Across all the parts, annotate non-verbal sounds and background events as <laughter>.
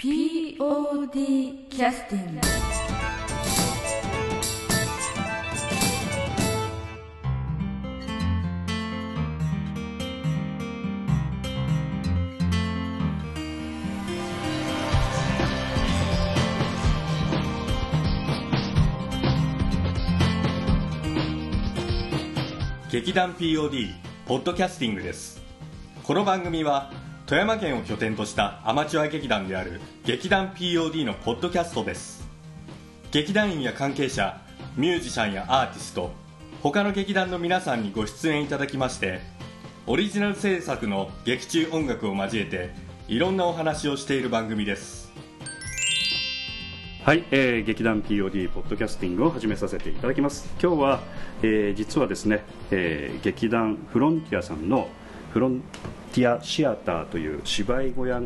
POD キャスティング劇団 POD ポッドキャスティングです。この番組は富山県を拠点としたアマチュア劇団である劇団 POD のポッドキャストです。劇団員や関係者ミュージシャンやアーティスト他の劇団の皆さんにご出演いただきましてオリジナル制作の劇中音楽を交えていろんなお話をしている番組です。はい、えー、劇団 POD ポッドキャスティングを始めさせていただきます。今日は、えー、実はですね、えー、劇団フロンティアさんのフロンティアシアターという芝居小屋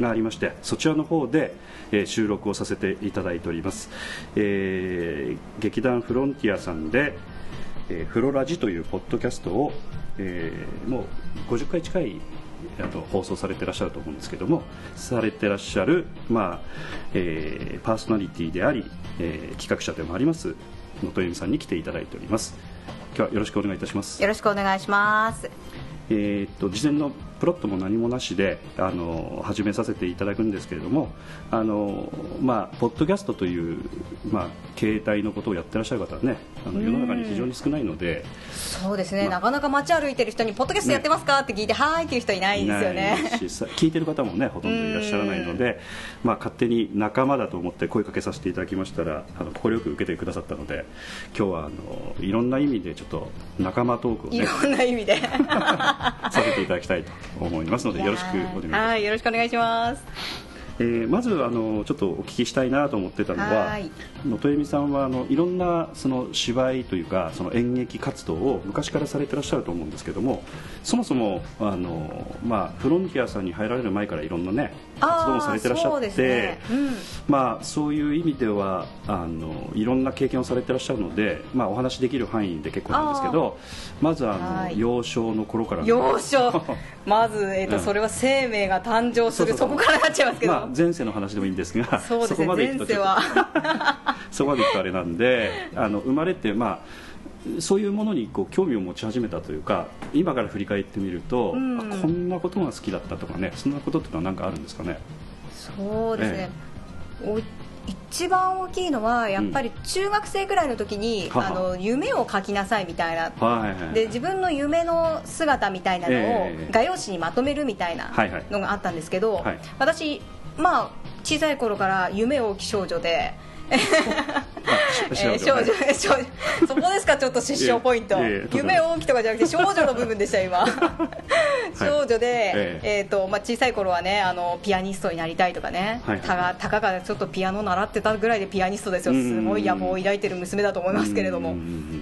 がありましてそちらの方で、えー、収録をさせていただいております、えー、劇団フロンティアさんで、えー、フロラジというポッドキャストを、えー、もう50回近いあの放送されてらっしゃると思うんですけどもされてらっしゃる、まあえー、パーソナリティであり、えー、企画者でもあります能登由美さんに来ていただいております。今日はよろしくお願いいたします。よろしくお願いします。えー、っと事前のプロットも何もなしであの始めさせていただくんですけれどもあの、まあ、ポッドキャストという、まあ、携帯のことをやってらっしゃる方はねあの世の中に非常に少ないのでそうですね、まあ、なかなか街歩いてる人にポッドキャストやってますか、ね、って聞いてはーいっていう人いないですよね。聞いてる方もねほとんどいらっしゃらないので、まあ、勝手に仲間だと思って声かけさせていただきましたらあの快く受けてくださったので今日はあのいろんな意味でちょっと仲間トークを、ね、いろんな意味で。<laughs> させていただきたいと思いますのでよろしくお願いします。はい、よろしくお願いします。えー、まずあのちょっとお聞きしたいなと思ってたのはの豊美さんはあのいろんなその芝居というかその演劇活動を昔からされてらっしゃると思うんですけどもそもそもあの、まあ、フロンティアさんに入られる前からいろんなね活動もされてらっしゃって、ね。うん、まあ、そういう意味ではあのいろんな経験をされてらっしゃるので、まあ、お話しできる範囲で結構なんですけどまずあの、幼少の頃から幼少。<laughs> まず、えーと、うん、それは生命が誕生する。そこからなっちゃいますけど、まあ、前世の話でもいいんですがそうですね、そこまでいくとそこまでいくとあれなんであの生まれてまあそういうものにこう興味を持ち始めたというか今から振り返ってみると、うん、あこんなことが好きだったとかねそんなことっていうのは何かあるんですかね？そうですね、ええ、一番大きいのはやっぱり中学生ぐらいの時に、うん、あの夢を書きなさいみたいな、で自分の夢の姿みたいなのを画用紙にまとめるみたいなのがあったんですけど、私まあ小さい頃から夢大き少女で。<laughs> えー、少女少女そこですか？ちょっと失笑ポイント。<laughs> 夢大きとかじゃなくて少女の部分でした今。<laughs> 少女で、えーとまあ、小さい頃はねあのピアニストになりたいとかね、はい、たがたかがちょっとピアノ習ってたぐらいでピアニストですよ。すごい野望を抱いてる娘だと思いますけれども。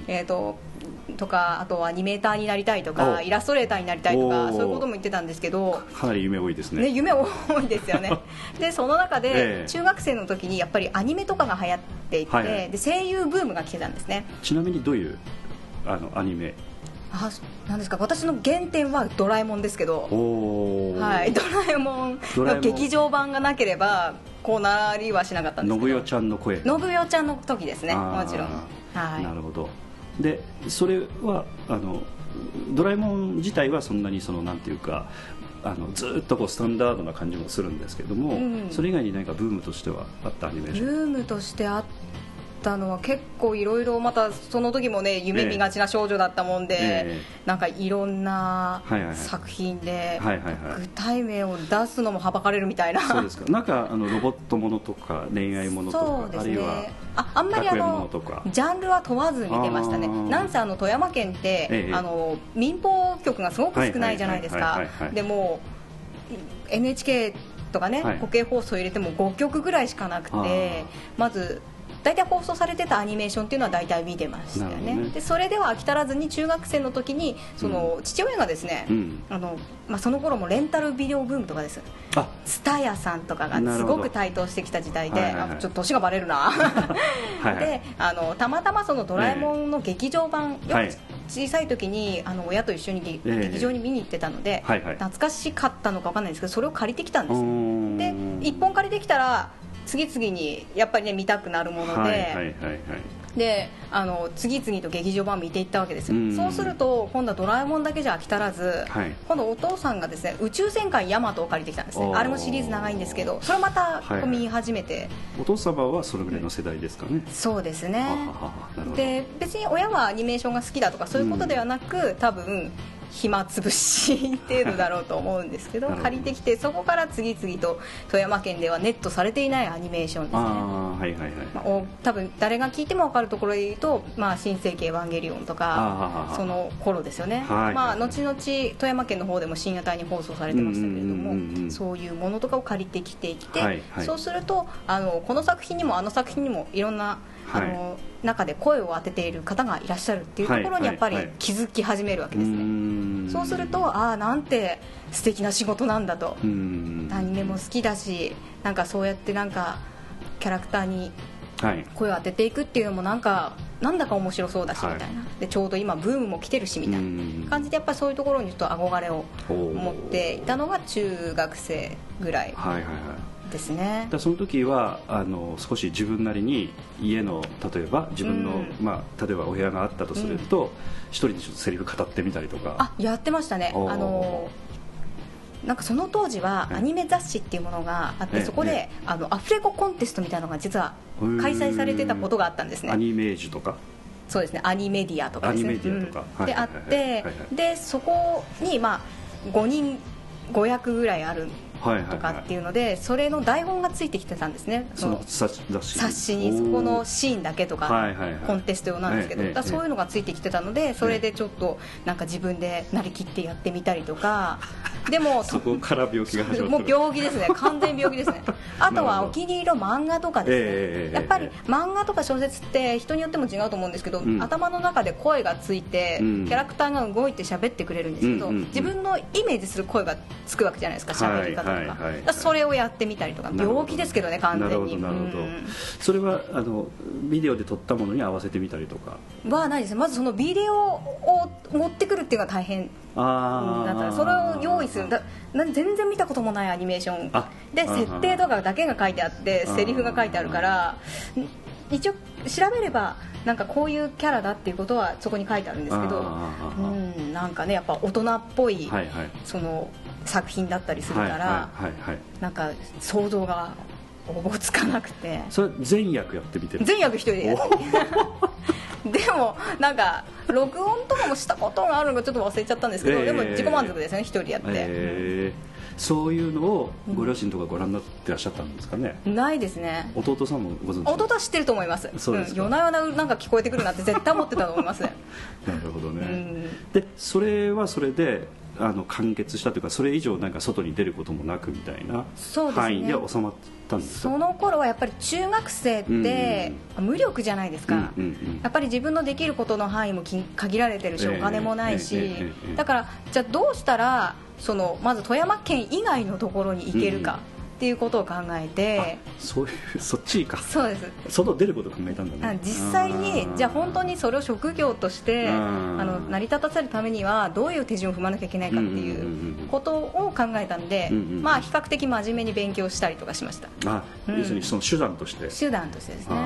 えっ、ととかあとはアニメーターになりたいとかイラストレーターになりたいとかそういうことも言ってたんですけど。かなり夢多いですね、ね、夢多いですよね。<laughs> でその中で、中学生の時にやっぱりアニメとかが流行っていて、で声優ブームが来てたんですね。ちなみにどういうあのアニメ？あなんですか？私の原点はドラえもんですけど、はい、ドラえもんの劇場版がなければこうなりはしなかったんですけど。信代ちゃんの声。信代ちゃんの時ですねもちろん、はい、なるほどでそれはあのドラえもん自体はそんなにそのなんていうかあのずっとこうスタンダードな感じもするんですけども、うん、それ以外に何かブームとしてはあったアニメーション？ブームとしてあったのは結構いろいろまたその時もね夢見がちな少女だったもんで、えー、なんかいろんな作品で具体名を出すのもはばかれるみたいな。そうですか。なんかあのロボットものとか恋愛ものとか、ね、あるいはああんまりあのジャンルは問わず見てましたね。なんせあの富山県って、ええ、あの民放局がすごく少ないじゃないですか。でも NHK とかね、はい、国営放送入れても5曲ぐらいしかなくてまず大体放送されてたアニメーションっていうのは大体見てましたよね、ね、でそれでは飽き足らずに中学生の時にその、うん、父親がですね、うん、あのまあ、その頃もレンタルビデオブームとかです蔦屋さんとかがすごく台頭してきた時代で、はいはいはい、ちょっと年がバレるな。はい、<laughs> であのたまたまその「ドラえもん」の劇場版、はい、小さい時にあの親と一緒に劇場に見に行ってたので、はいはい、懐かしかったのか分かんないですけどそれを借りてきたんですで1本借りてきたら次々にやっぱりね見たくなるもので、であの次々と劇場版見ていったわけですよ、うん、そうすると今度は「ドラえもん」だけじゃ飽き足らず、はい、今度お父さんがですね宇宙戦艦ヤマトを借りてきたんですね。あれもシリーズ長いんですけどそれまた見始めて、はい、お父様はそれぐらいの世代ですかね、うん、そうですね。で別に親はアニメーションが好きだとかそういうことではなく、うん、多分暇つぶし程度だろうと思うんですけど <laughs> 借りてきてそこから次々と富山県ではネットされていないアニメーションですね。はいはいはい。まあ、多分誰が聞いても分かるところで言うと「まあ、新世紀エヴァンゲリオン」とかその頃ですよね、はい、まあ、後々富山県の方でも深夜帯に放送されてましたけれどもそういうものとかを借りてきていて、はいはい、そうするとあのこの作品にもあの作品にもいろんなあの、中で声を当てている方がいらっしゃるっていうところにやっぱり気づき始めるわけですね、そうするとああなんて素敵な仕事なんだと。アニメも好きだしなんかそうやってなんかキャラクターに声を当てていくっていうのもなんかなんだか面白そうだしみたいな、でちょうど今ブームも来てるしみたいな。感じでやっぱりそういうところにちょっと憧れを持っていたのが中学生ぐらいですね。だその時はあの少し自分なりに家の例えば自分の、うん、まあ、例えばお部屋があったとすると、うん、一人でちょっとセリフ語ってみたりとか。あやってましたね。あのなんかその当時はアニメ雑誌っていうものがあって、そこで、あのアフレココンテストみたいなのが実は開催されてたことがあったんですね。アニメージュとか？そうですね。アニメディアとかですね。であってでそこにまあ5人5役ぐらいあるとかっていうので、それの台本がついてきてたんですね。その冊子にそこのシーンだけとか、コンテスト用なんですけど、だそういうのがついてきてたのでそれでちょっとなんか自分でなりきってやってみたりとか。でもそこから病気が始まもう病気ですね。完全病気ですね。<laughs> あとはお気に入りの漫画とかですね、やっぱり漫画とか小説って人によっても違うと思うんですけど、頭の中で声がついて、キャラクターが動いて喋ってくれるんですけど、自分のイメージする声がつくわけじゃないですか喋り方とか,、はいはい。はい、それをやってみたりとか病気ですけどね完全に。なるほど、それはあのビデオで撮ったものに合わせてみたりとか？はないです。まずそのビデオを持ってくるっていうのが大変だった。それを用意する。だ全然見たこともないアニメーション。で設定とかだけが書いてあってセリフが書いてあるから一応調べればなんかこういうキャラだっていうことはそこに書いてあるんですけどうんなんかねやっぱ大人っぽい、はいはい、その作品だったりするから、なんか想像がおぼつかなくて。それ全役やってみてる。全役一人でやって <laughs> でもなんか録音とかもしたことがあるのかちょっと忘れちゃったんですけど、えー、でも自己満足ですね一人でやって、えーそういうのをご両親とかご覧になってらっしゃったんですかね、うん、ないですね。弟さんもご存知弟は知ってると思います。そうです、うん、夜な夜ななんか聞こえてくるなって絶対思ってたと思います。<laughs> なるほどね、うん、でそれはそれであの完結したというかそれ以上なんか外に出ることもなくみたいな範囲で収まったんですその頃はやっぱり中学生って無力じゃないですか、うんうんうん、やっぱり自分のできることの範囲も限られてるし、お金もないし、だからじゃあどうしたらそのまず富山県以外のところに行けるか、っていうことを考えてそういうそっちか。そうです。外出ることを考えたんだね。実際にじゃあ本当にそれを職業としてあの成り立たせるためにはどういう手順を踏まなきゃいけないかっていうことを考えたんで、まあ比較的真面目に勉強したりとかしました。あ、うん、要するにその手段として。手段としてですね。ね。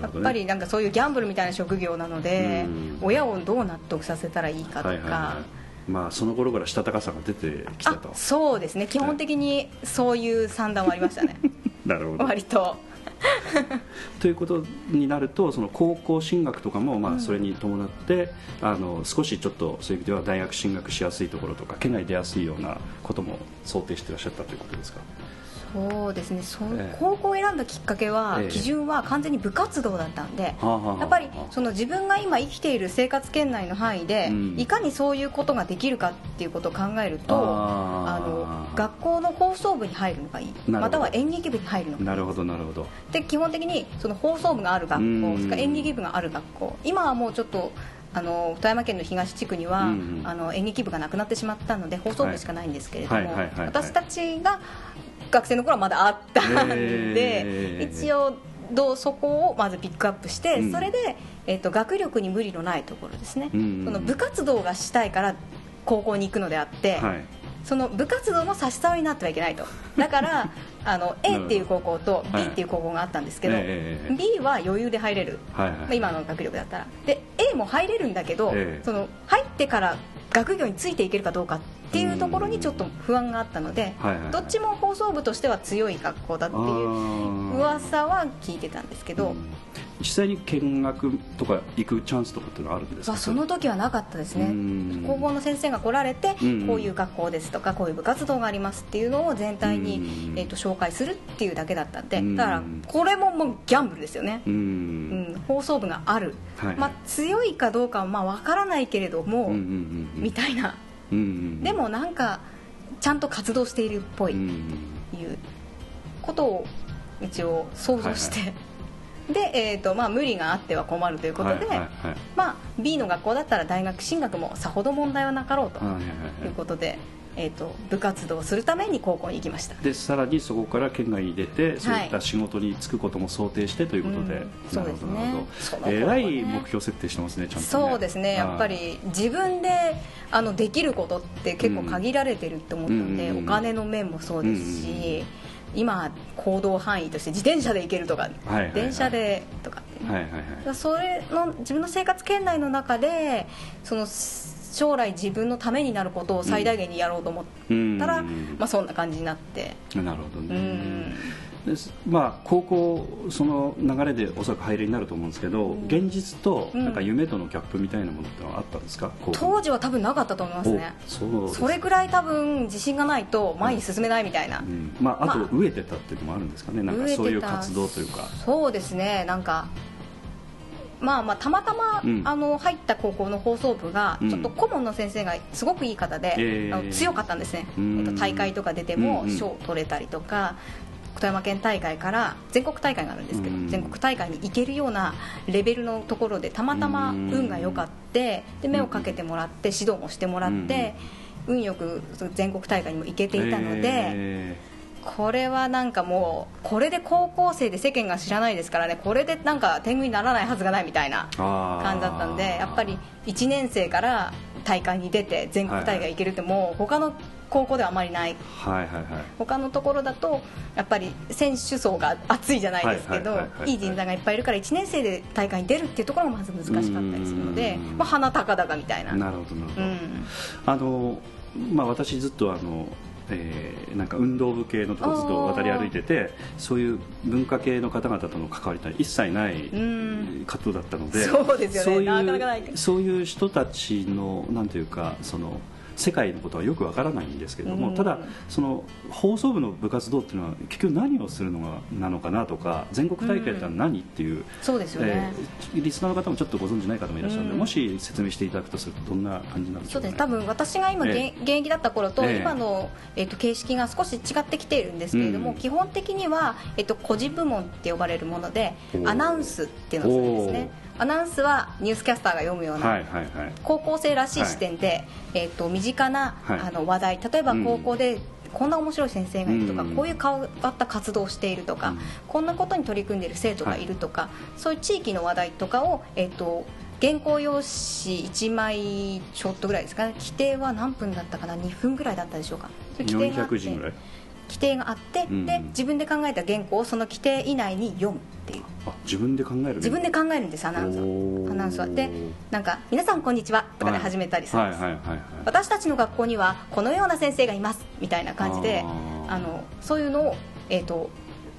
やっぱりなんかそういうギャンブルみたいな職業なので、親をどう納得させたらいいかとか、はいはいはいまあ、その頃からしたたかさが出てきたと。そうですね。基本的にそういう算段はありましたね。<laughs> なるほど。割と。<laughs> ということになるとその高校進学とかもまあそれに伴って、うん、あの少しちょっとそういう意味では大学進学しやすいところとか県外出やすいようなことも想定していらっしゃったということですか？そうですね。そ、え高校を選んだきっかけは、え基準は完全に部活動だったんで、やっぱりその自分が今生きている生活圏内の範囲で、うん、いかにそういうことができるかっていうことを考えるとあの学校の放送部に入るのがいい。または演劇部に入るのがいい。なるほどなるほど。で基本的にその放送部がある学校演劇部がある学校今はもうちょっとあの富山県の東地区には、うんうん、あの演劇部がなくなってしまったので放送部しかないんですけれども、私たちが学生の頃はまだあったんで、一応どうそこをまずピックアップして、うん、それでえーと、学力に無理のないところですね、その部活動がしたいから高校に行くのであって、はい、その部活動の差し障りになってはいけないと。だから <laughs> あの A っていう高校と B っていう高校があったんですけど、はい、B は余裕で入れる、今の学力だったら。で A も入れるんだけど、その入ってから学業についていけるかどうかっていうところにちょっと不安があったので、どっちも放送部としては強い学校だっていう噂は聞いてたんですけど、実際に見学とか行くチャンスとかっていうのはあるんですか？その時はなかったですね。高校の先生が来られてこういう学校ですとかこういう部活動がありますっていうのを全体に、えー、と紹介するっていうだけだったんでだからこれももうギャンブルですよね。うん、放送部がある、はい、まあ、強いかどうかはまあ分からないけれども、みたいな、でもなんかちゃんと活動しているっぽい。いうことを一応想像して、はいはい。で、えーとまあ、無理があっては困るということで、まあ、B の学校だったら大学進学もさほど問題はなかろうということで。えーと、部活動をするために高校に行きました。でさらにそこから県外に出てそういった仕事に就くことも想定してということで、はい、そうですね。えらい目標設定してますねちゃんと、ね、そうですね。やっぱり自分であのできることって結構限られてるって思ったんで、うん、お金の面もそうですし、うん今行動範囲として自転車で行けるとか、はいはいはい、電車でとか、はいはいはい、それの自分の生活圏内の中でその将来自分のためになることを最大限にやろうと思ったら、うん、まあ、そんな感じになって。なるほどね、まあ、高校その流れでおそらく入りになると思うんですけど、うん、現実となんか夢とのギャップみたいなものってのはあったんですか、うん、当時は多分なかったと思いますね。そうそれぐらい多分自信がないと前に進めないみたいな、うん、まあ、あと飢えてたっていうのもあるんですかね、なんかそういう活動というか。そうですね。なんかまあ、まあたまたま、うん、あの入った高校の放送部が、ちょっと顧問の先生がすごくいい方で、うん、あの強かったんですね、えっと、大会とか出ても賞取れたりとか、富山県大会から全国大会があるんですけど、全国大会に行けるようなレベルのところでたまたま運が良かってで目をかけてもらって指導もしてもらって、運よく全国大会にも行けていたので。これはなんかもうこれで高校生で世間が知らないですからねこれでなんか天狗にならないはずがないみたいな感じだったんでやっぱり1年生から大会に出て全国大会行けるってもう他の高校ではあまりない、はいはいはい、他のところだとやっぱり選手層が厚いじゃないですけどいい人材がいっぱいいるから1年生で大会に出るっていうところがまず難しかったりするので、まあ、鼻高々みたいな。なるほどなるほど、うん、あのまあ、私ずっとあのえー、なんか運動部系のところずっと渡り歩いててそういう文化系の方々との関わりとは一切ない活動だったのでそういう人たちのなんていうかその世界のことはよくわからないんですけれども、ただその放送部の部活動っていうのは結局何をするのがなのかなとか全国大会って何っていうそうですよね、えー、リスナーの方もちょっとご存じない方もいらっしゃるので、もし説明していただくとするとどんな感じなんでしょうか、ね、そうです。多分私が今、えー、現役だった頃と、今の、えーと、形式が少し違ってきているんですけれども、うん、基本的には、えーと、個人部門って呼ばれるものでアナウンスっていうのをするんですね。アナウンスはニュースキャスターが読むような、高校生らしい視点で、はい、えーと、身近な、はい、あの話題。例えば高校で、こんな面白い先生がいるとか、うん、こういう変わった活動をしているとか、うん、こんなことに取り組んでいる生徒がいるとか、はい、そういう地域の話題とかを、えーと、原稿用紙1枚ちょっとぐらいですかね。規定は何分だったかな？2分ぐらいだったでしょうか？400字ぐらい？規定があって、うん、で自分で考えた原稿をその規定以内に読むっていう。あ自分で考える自分で考えるんですアナウンスはアナウンスはでなんか「皆さんこんにちは」とかで始めたりするんです、はいはいはいはい、私たちの学校にはこのような先生がいますみたいな感じであのそういうのを、えーと、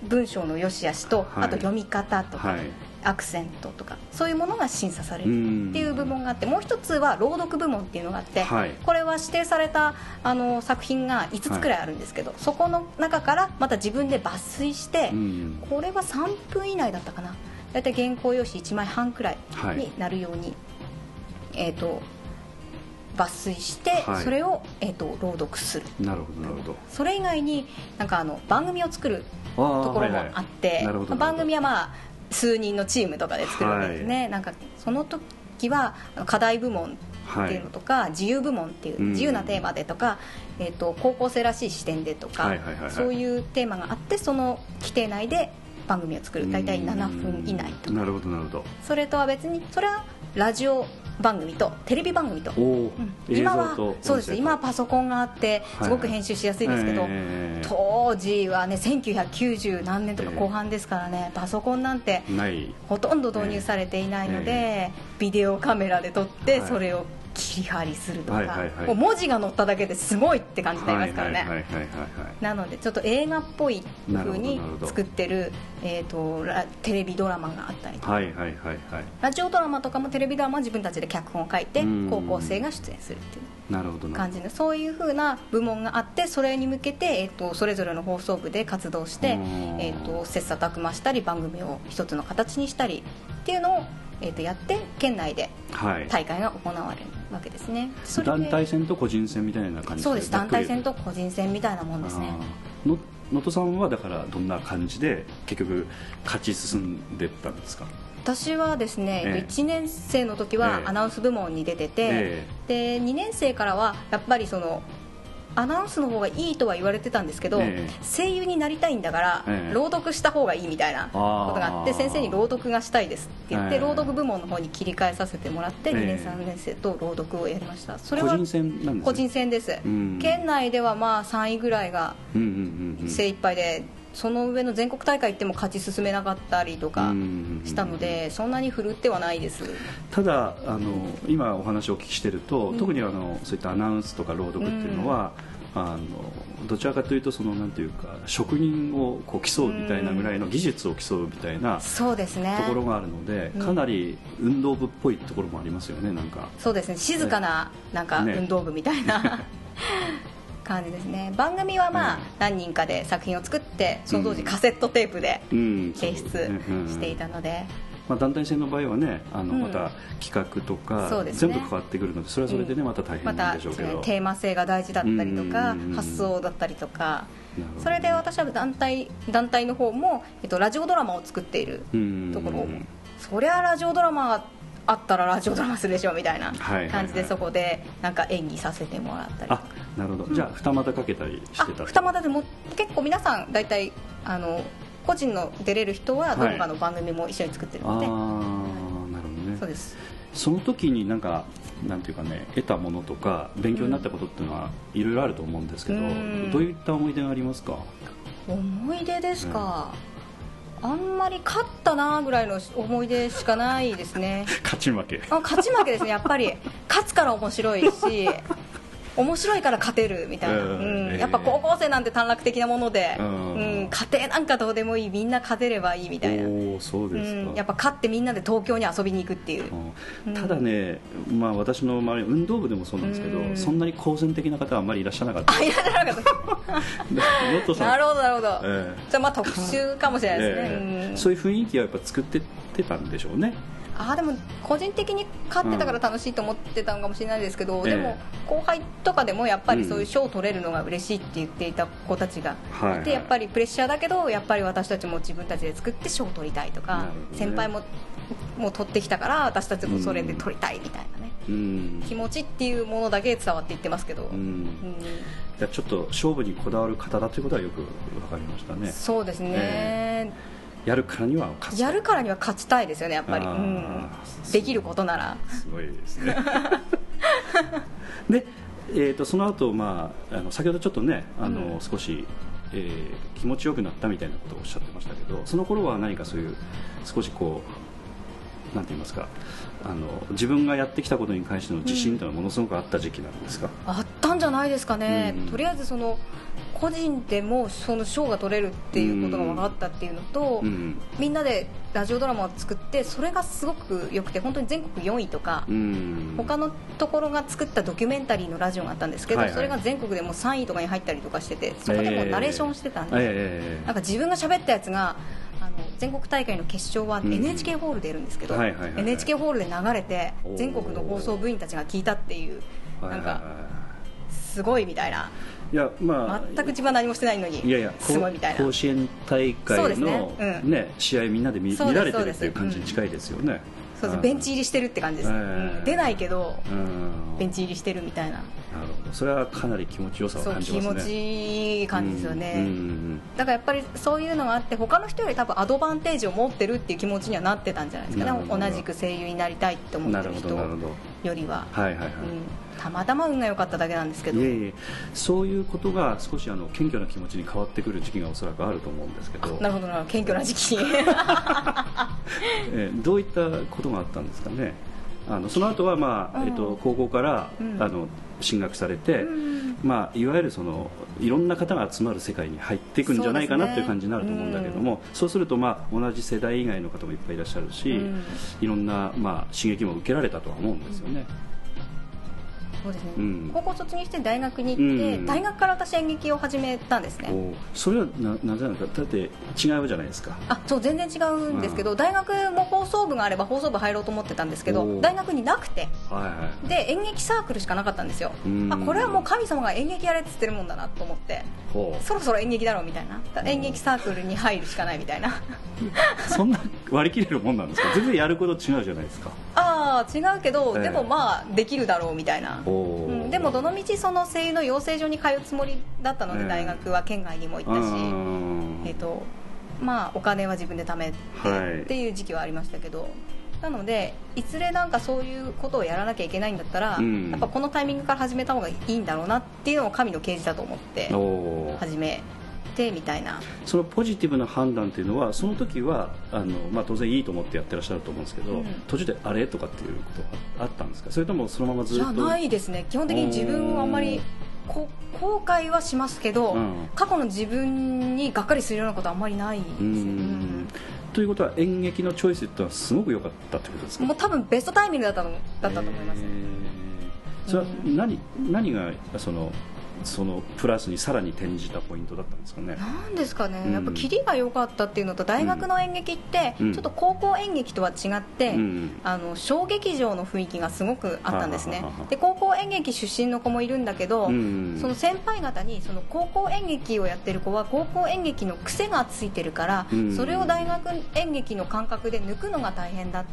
文章の良し悪しと、あと読み方とか、はいアクセントとかそういうものが審査されるっていう部門があってもう一つは朗読部門っていうのがあって、はい、これは指定されたあの作品が5つくらいあるんですけど、はい、そこの中からまた自分で抜粋してこれは3分以内だったかな。大体原稿用紙1枚半くらいになるように、はい、えっ、ー、と抜粋して、それを、えーと、朗読する。なるほどなるほど。それ以外になんかあの番組を作るところもあって、番組はまあ数人のチームとかで作るわけですね、はい、なんかその時は課題部門っていうのとか、はい、自由部門っていう、自由なテーマでとか、えーと、高校生らしい視点でとか、はいはいはいはい、そういうテーマがあってその規定内で番組を作る。大体7分以内となるほどなるほど。それとは別にそれはラジオ番組とテレビ番組と、うん、今はそうです今はパソコンがあってすごく編集しやすいですけど、はい当時はね1990何年とか後半ですからね、えー、パソコンなんてほとんど導入されていないので、えー、ビデオカメラで撮ってそれを切り張りするとか、はいはいはい、もう文字が載っただけですごいって感じになりますからね。なのでちょっと映画っぽいふうに作ってるえーと、テレビドラマがあったりとか、はいはいはいはい、ラジオドラマとかもテレビドラマは自分たちで脚本を書いて高校生が出演するっていう。なるほど感じでそういうふうな部門があってそれに向けて、えーと、それぞれの放送部で活動して、えーと切磋琢磨したり番組を一つの形にしたりっていうのをえー、とやって県内で大会が行われるわけですね、はい、団体戦と個人戦みたいな感じそうです。団体戦と個人戦みたいなもんですね。能登さんはだからどんな感じで結局勝ち進んでったんですか？私はですね、え1年生の時はアナウンス部門に出てて、えで2年生からはやっぱりそのアナウンスの方がいいとは言われてたんですけど、えー、声優になりたいんだから、えー、朗読した方がいいみたいなことがあって先生に朗読がしたいですって言って、えー、朗読部門の方に切り替えさせてもらって、2年3年生と朗読をやりました。それは個人戦なんです、ね、個人戦です、うん、県内ではまあ3位ぐらいが精一杯で、その上の全国大会行っても勝ち進めなかったりとかしたので、そんなに振るってはないです。ただあの今お話をお聞きしてると、特にあのそういったアナウンスとか朗読っていうのは、あのどちらかというとそのなんていうか職人をこう競うみたいなぐらいの技術を競うみたいなそうですね。ところがあるのでかなり運動部っぽいところもありますよねなんか。そうですね。静かななんか運動部みたいな、ね、<laughs> 感じですね。番組はまあ何人かで作品を作ってその当時カセットテープで提出していたので。まあ、団体戦の場合はねあの、また企画とか、ね、全部変わってくるのでそれはそれでね、また大変なんでしょうけど、ま、テーマ性が大事だったりとか、発想だったりとか。それで私は団体団体の方も、えっと、ラジオドラマを作っているところそりゃラジオドラマあったらラジオドラマするでしょみたいな感じでそこでなんか演技させてもらったり。あなるほど、じゃあ二股かけたりしてた二股でも結構皆さん大体あの個人の出れる人はどこかの番組も一緒に作ってるので、はい、ああなるほどね。そうです。その時になんかなんていうかね得たものとか勉強になったことっていうのはいろいろあると思うんですけど、うん、どういった思い出がありますか？思い出ですか、あんまり勝ったなぐらいの思い出しかないですね。<laughs> 勝ち負け。あ勝ち負けですねやっぱり。勝つから面白いし面白いから勝てるみたいな、うん。やっぱ高校生なんて短絡的なもので、うん、家庭なんかどうでもいい。みんな勝てればいいみたいな。そうですうん、やっぱ勝ってみんなで東京に遊びに行くっていう、ただね、まあ、私の周り運動部でもそうなんですけど、そんなに好戦的な方はあんまりいらっしゃらなかった。あいらっしゃらなかった。なるほどなるほど、えー、じゃあまあ特殊かもしれないですね、えー、そういう雰囲気はやっぱ作ってってたんでしょうねあでも個人的に勝ってたから楽しいと思ってたのかもしれないですけど、うん、でも後輩とかでもやっぱりそういう賞を取れるのが嬉しいって言っていた子たちがいて、やっぱりプレッシャーだけどやっぱり私たちも自分たちで作って賞を取りたいとか、ね、先輩ももう取ってきたから私たちもそれで取りたいみたいなね、うん、気持ちっていうものだけ伝わっていってますけど、うん、じゃちょっと勝負にこだわる方だということはよく分かりましたね。そうですね、えーやるからには勝ちやるからには勝ちたいですよねやっぱり、うん、できることなら。すごいですね。<laughs> で、えーと、その後、まああの先ほどちょっとねあの、うん、少し、えー、気持ちよくなったみたいなことをおっしゃってましたけどその頃は何かそういう少しこうなんて言いますかあの自分がやってきたことに関しての自信というのはものすごくあった時期なんですか、うん、あったんじゃないですかね、とりあえずその個人でもその賞が取れるっていうことが分かったっていうのと、うん、みんなでラジオドラマを作ってそれがすごく良くて本当に全国4位とか、うん、他のところが作ったドキュメンタリーのラジオがあったんですけど、はいはい、それが全国でも3位とかに入ったりとかしててそこでもナレーションしてたんです、えー、なんか自分が喋ったやつがあの全国大会の決勝は NHK ホールでやるんですけど、NHK ホールで流れて全国の放送部員たちが聞いたっていうなんかすごいみたいな。いやまあ、全く自分は何もしてないのにいやいやすごいみたいな。甲子園大会のね、うん、ね、試合みんなで見見られてるっていう感じに近いですよね、そうです。ベンチ入りしてるって感じです、えー、出ないけど、ベンチ入りしてるみたいな。なるほど。それはかなり気持ちよさを感じますね。気持ちいい感じですよね、うん。うんうん、だからやっぱりそういうのがあって他の人より多分アドバンテージを持ってるっていう気持ちにはなってたんじゃないですかね。同じく声優になりたいって思ってる人よりは。はいはいはい、うんたまたま運が良かっただけなんですけど。いえいえ。そういうことが少しあの謙虚な気持ちに変わってくる時期がおそらくあると思うんですけど。なるほどな謙虚な時期。<laughs> えどういったことがあったんですかね。あのその後はまあ、えっと、高校から、うん、あの進学されて、うん、まあ、いわゆるそのいろんな方が集まる世界に入っていくんじゃないかなっていう感じになると思うんだけどもそう、すると、まあ、同じ世代以外の方もいっぱいいらっしゃるし、いろんな、まあ、刺激も受けられたとは思うんですよね。そうですね、うん、高校卒業して大学に行って、うん、大学から私演劇を始めたんですね。それはななぜなのか。だって違うじゃないですか。あそう全然違うんですけど、大学も放送部があれば放送部入ろうと思ってたんですけど大学になくて、はいはい、で演劇サークルしかなかったんですよ。あこれはもう神様が演劇やれって言ってるもんだなと思って。そろそろ演劇だろうみたいな。演劇サークルに入るしかないみたいな。<laughs> そんな割り切れるもんなんですか？全然やること違うじゃないですか。ああ違うけど、えー、でもまあできるだろうみたいな、うん、でもどのみちその声優の養成所に通うつもりだったので、えー、大学は県外にも行ったし、えーとまあ、お金は自分で貯めてっていう時期はありましたけど、なのでいずれなんかそういうことをやらなきゃいけないんだったら、うん、やっぱこのタイミングから始めた方がいいんだろうなっていうのを神の啓示だと思って始めてみたいな。そのポジティブな判断っていうのはその時はあの、まあ、当然いいと思ってやってらっしゃると思うんですけど、うん、途中であれとかっていうことがあったんですか？それともそのままずっとじゃないですね。基本的に自分はあんまり後悔はしますけど、うん、過去の自分にがっかりするようなことはあんまりないですね、うん。ということは演劇のチョイスってのはすごく良かったってことですか？もう多分ベストタイミングだっただったと思います、それは何,、何がそのそのプラスにさらに転じたポイントだったんですかね。なんですかね、やっぱキリが良かったっていうのと大学の演劇ってちょっと高校演劇とは違って、うん、あの小劇場の雰囲気がすごくあったんですね。で高校演劇出身の子もいるんだけど、うん、その先輩方にその高校演劇をやってる子は高校演劇の癖がついてるから、うん、それを大学演劇の感覚で抜くのが大変だって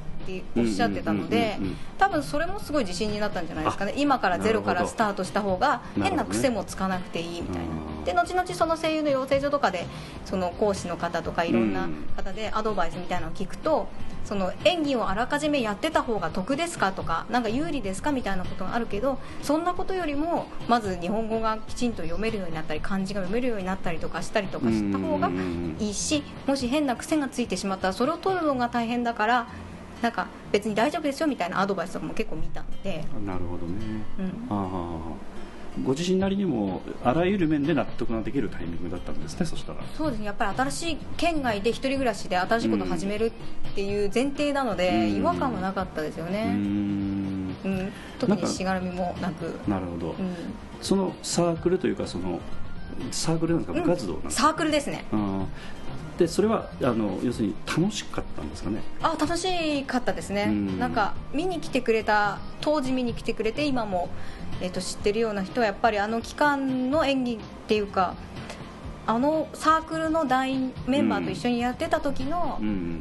おっしゃってたので多分それもすごい自信になったんじゃないですかね。今からゼロからスタートした方が変な癖もつかなくていいみたいな、で後々その声優の養成所とかでその講師の方とかいろんな方でアドバイスみたいなのを聞くとその演技をあらかじめやってた方が得ですかとかなんか有利ですかみたいなことがあるけどそんなことよりもまず日本語がきちんと読めるようになったり漢字が読めるようになったりとかしたりとかした方がいいしもし変な癖がついてしまったらそれを取るのが大変だからなんか別に大丈夫ですよみたいなアドバイスとかも結構見たので。なるほどね、うん、あご自身なりにもあらゆる面で納得ができるタイミングだったんですねそしたら。そうですね。やっぱり新しい県外で一人暮らしで新しいことを始めるっていう前提なので、違和感はなかったですよね。うん。うん。特にしがらみもなく。なるほど、うん、そのサークルというかそのサークルなんですか？部活動なんですか、サークルですねでそれはあの要するに楽しかったんですかね？あ楽しかったですね、ん。なんか見に来てくれた当時見に来てくれて今も、えーと、知ってるような人はやっぱりあの期間の演技っていうかあのサークルの団員メンバーと一緒にやってた時の,、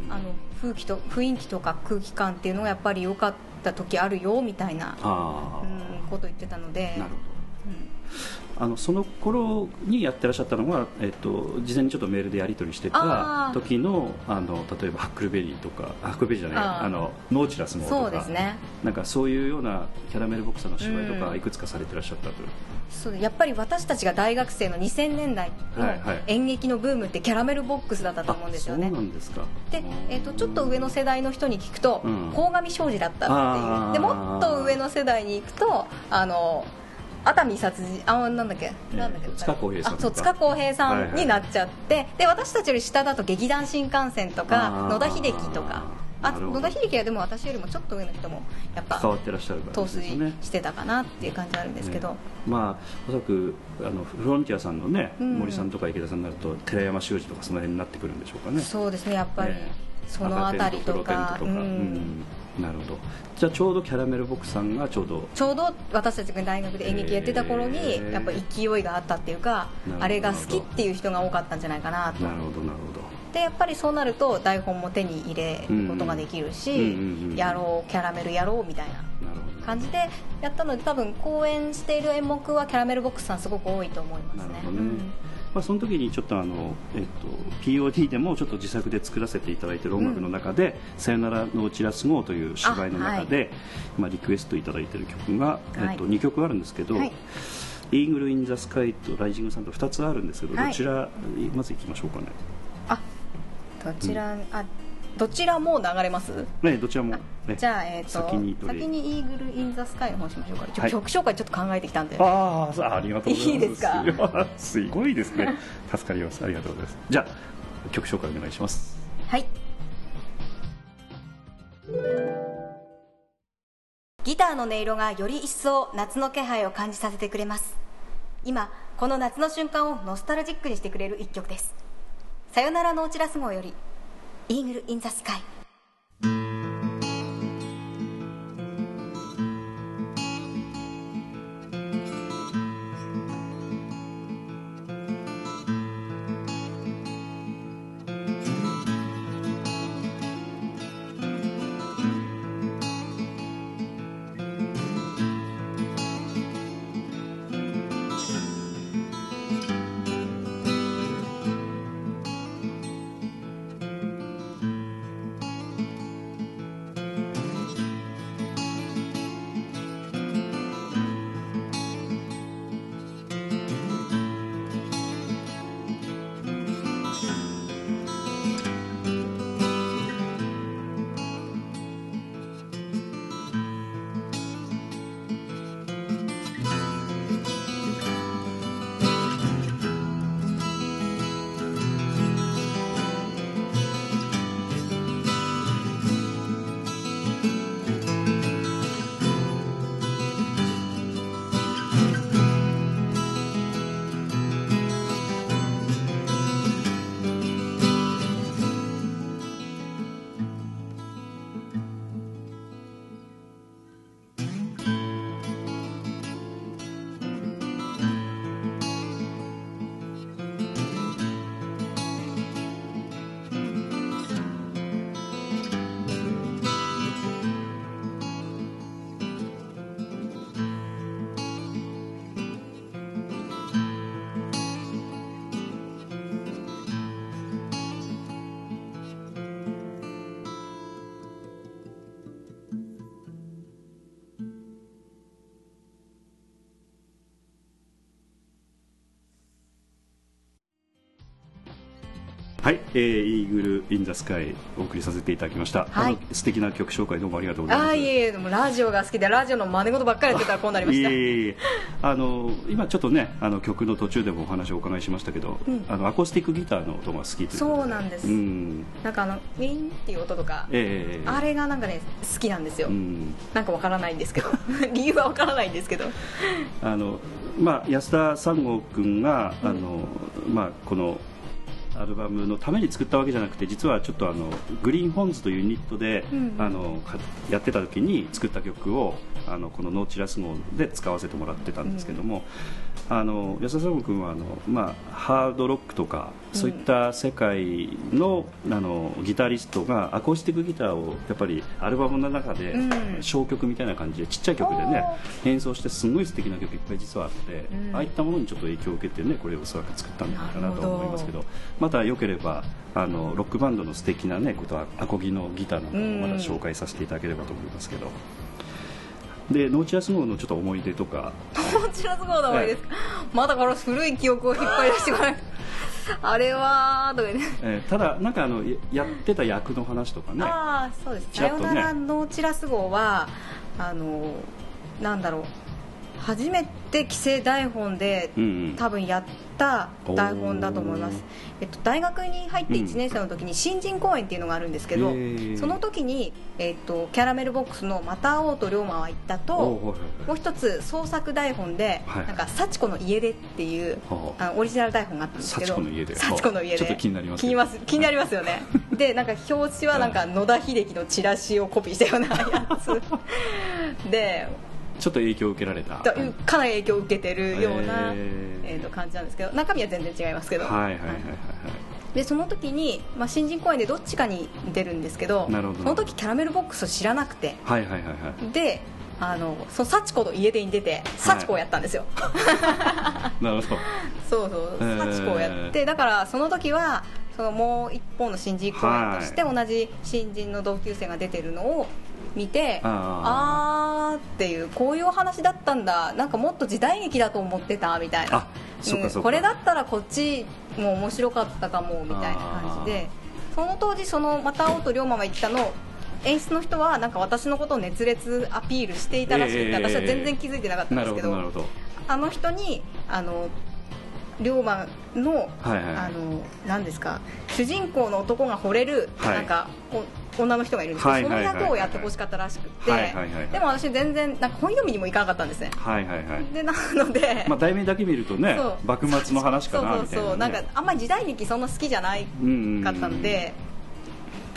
あの風気と雰囲気とか空気感っていうのがやっぱり良かった時あるよみたいな、うん、こと言ってたので。なるほどあのその頃にやってらっしゃったのが、えっと、事前にちょっとメールでやり取りしてた時のあの例えばハックルベリーとかハックルベリーじゃないあのノーチラスのとか。そうです、ね、なんかそういうようなキャラメルボクサーの芝居とかいくつかされてらっしゃったと、う。ん、そうやっぱり私たちが大学生の2000年代の演劇のブームってキャラメルボックスだったと思うんですよね、そうなんですか。で、えーと、ちょっと上の世代の人に聞くと、うん、鴻上庄司だったっていう。でもっと上の世代に行くとあの熱海殺人あなんだっけ？なんだっけ？塚浩平さんそう塚浩平さんになっちゃって、はいはい、で私たちより下だと劇団新幹線とか野田秀樹とか。あ野田秀樹はでも私よりもちょっと上の人もやっぱ変わってらっしゃるから、ね、水してたかなっていう感じあるんですけど、ね、まあおそらくあのフロンティアさんのね、うん、森さんとか池田さんになると寺山修司とかその辺になってくるんでしょうかね。そうですねやっぱり、ね、その辺りとか、うん、なるほど。じゃあちょうどキャラメルボックさんがちょうど。ちょうど私たちが大学で演劇やってた頃にやっぱ勢いがあったっていうかあれが好きっていう人が多かったんじゃないかなと。なるほどなるほど。でやっぱりそうなると台本も手に入れることができるし、やろうキャラメルやろうみたいな。感じでやったので多分公演している演目はキャラメルボックスさんすごく多いと思いますね。なるほどね、うんまあ、その時にちょっとあの、えっと、POD でもちょっと自作で作らせていただいている音楽の中で「さよならのうちらすごう」という芝居の中で、はい、まあ、リクエストいただいている曲が、えっと、2曲あるんですけど、はい。イーグル・イン・ザ・スカイとライジングさんと2つあるんですけど、どちらまずいきましょうかね。あどちら、うん、あどちらも流れます？ねどちらも、ね、じゃあ、えーと、先にイーグル・イン・ザ・スカイの方しましょうか、はい、曲紹介ちょっと考えてきたんで。ああありがとうございます。いいですか？すごいですね。<laughs> 助かります。ありがとうございます。じゃあ曲紹介お願いします。はい。ギターの音色がより一層夏の気配を感じさせてくれます。今この夏の瞬間をノスタルジックにしてくれる一曲です。さよならのオチラス号よりイーグル・イン・ザ・スカイ。えー、イーグル・イン・ザ・スカイお送りさせていただきました、はい、素敵な曲紹介どうもありがとうございます。あいえいえでもラジオが好きでラジオの真似事ばっかりやってたらこうなりましたいえいえ。あの今ちょっとねあの曲の途中でもお話をお伺いしましたけど、うん、あのアコースティックギターの音が好きそうなんです、うん、なんかあのウィンっていう音とか、えー、あれがなんかね好きなんですよ、うん、なんかわからないんですけど。<laughs> 理由はわからないんですけど。あのまあ安田三郷君があの、まあこのアルバムのために作ったわけじゃなくて実はちょっとあのグリーンホンズというユニットで、うん、あのやってた時に作った曲をあのこの「ノーチラス号」で使わせてもらってたんですけども、うん、あの安田さん君はあの、まあ、ハードロックとかそういった世界のあのギタリストがアコースティックギターをやっぱりアルバムの中で小曲みたいな感じでちっちゃい曲でね演奏してすごい素敵な曲いっぱい実はあって、ああいったものにちょっと影響を受けてねこれをおそらく作ったんじゃないかなと思いますけどまたよければあのロックバンドの素敵なねことはアコギのギターなんかもまだ紹介させていただければと思いますけど。でノーチラス号のちょっと思い出とか。ノーチラス号の思い出ですか、まだこの古い記憶を引っ張り出してこないあれはとかね、えー、ただなんかあのやってた役の話とかね。ああそうです「さよならノーチラス号は」あのなんだろう初めて規制台本で、うんうん、多分やった台本だと思います、えっと、大学に入って1年生の時に新人公演っていうのがあるんですけど、うん、その時に、えっと、キャラメルボックスの「また会おうと龍馬は言ったと」もう一つ創作台本で「なんか幸子の家出」っていうあ。のオリジナル台本があったんですけど幸子の家で幸子の家で。ちょっと気になります気に気になりますよね。<laughs> でなんか表紙はなんか野田秀樹のチラシをコピーしたようなやつ。<laughs> でちょっと影響を受けられた。かなり影響を受けてるような、えー、と感じなんですけど中身は全然違いますけど。はいはいはいはいでその時に、まあ、新人公演でどっちかに出るんですけどその時キャラメルボックスを知らなくて、はいはいはいはい、であのそ幸子の家出に出て幸子をやったんですよ、はい、なるほど。<laughs> そうそう幸子をやって、だからその時はそのもう一方の新人公演として同じ新人の同級生が出てるのを見て、ああっていうこういうお話だったんだ。なんかもっと時代劇だと思ってたみたいな、うん、これだったらこっちも面白かったかもみたいな感じで。その当時そのまた会おうと龍馬が言ったの演出の人はなんか私のことを熱烈アピールしていたらしくて、えー、私は全然気づいてなかったんですけど。あの人にあの龍馬の、はいはい、あの何ですか主人公の男が惚れる、はい、なんか女の人がいるんですけど、その役をやってほしかったらしくて、でも私全然なんか本読みにも行かなかったんですね。はいはいはい。でなので、まあ題名だけ見るとね、幕末の話かなみたいな、ね、そうそう。そうなんかあんまり時代劇そんな好きじゃないかったんで、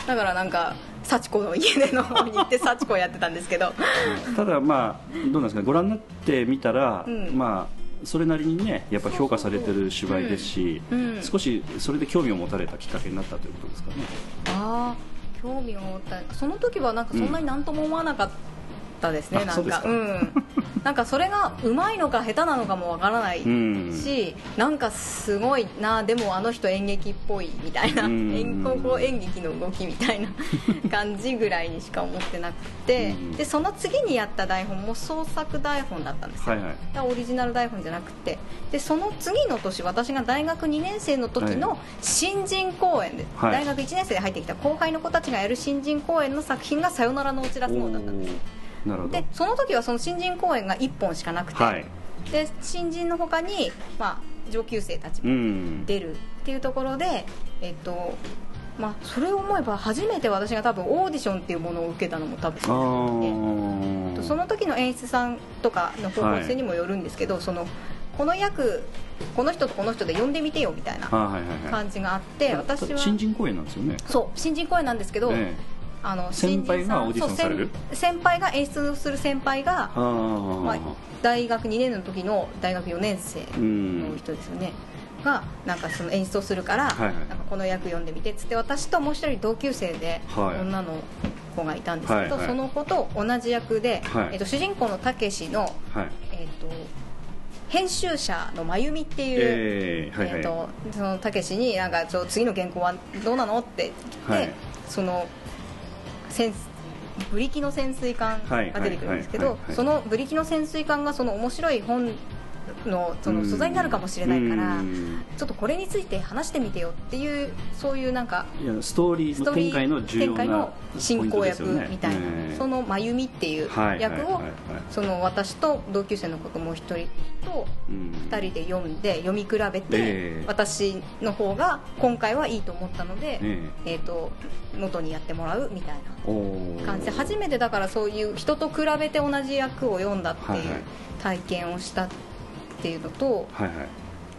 だからなんか。幸子の家での方に行って幸子をやってたんですけど。ただまあどうなんですかご覧になってみたら、うん、まあそれなりにねやっぱ評価されてる芝居ですし、うんう。ん、少しそれで興味を持たれたきっかけになったということですかね。あ興味を持ったその時はなんかそんなになんとも思わなかったですね、うん、なんか。うん。なんかそれがうまいのか下手なのかもわからないし、うん、なんかすごいなでもあの人演劇っぽいみたいな、うん、高校演劇の動きみたいな感じぐらいにしか思ってなくて、うん、でその次にやった台本も創作台本だったんですよ、はいはい、オリジナル台本じゃなくて。でその次の年私が大学2年生の時の新人公演で、はい、大学1年生で入ってきた後輩の子たちがやる新人公演の作品が「さよならのおちらすの」だったんですでその時はその新人公演が1本しかなくて、はい、で新人のほかに、まあ、上級生たちも出るっていうところで、えっとまあ、それを思えば初めて私が多分オーディションっていうものを受けたのも多分そうですねその時の演出さんとかの方向性にもよるんですけど、はい、そのこの役この人とこの人で呼んでみてよみたいな感じがあって、私は新人公演なんですよね。そう新人公演なんですけど、ええあの先輩がオーディションされる？先輩が演出する先輩が、まあ、大学2年の時の大学4年生の人ですよね、がなんかその演出をするから、はいはい、なんかこの役読んでみてっつって私ともう一人同級生で女の子がいたんですけど、はいはい、その子と同じ役で、はい、えーと、主人公のたけしの、はい、えーと、編集者の真由美っていう、えーはいはい、えーと、そのたけしになんかちょ次の原稿はどうなのって言って、その潜ブリキの潜水艦が出てくるんですけどそのブリキの潜水艦がその面白い本のその素材になるかもしれないからちょっとこれについて話してみてよっていうそういうなんかストーリー展開の重要な進行役みたいな、その真由美っていう役をその私と同級生の子供一人と2人で読んで読み比べて私の方が今回はいいと思ったのでえっと能登にやってもらうみたいな感じ。で初めてだからそういう人と比べて同じ役を読んだっていう体験をしたっていうのと、はいはい、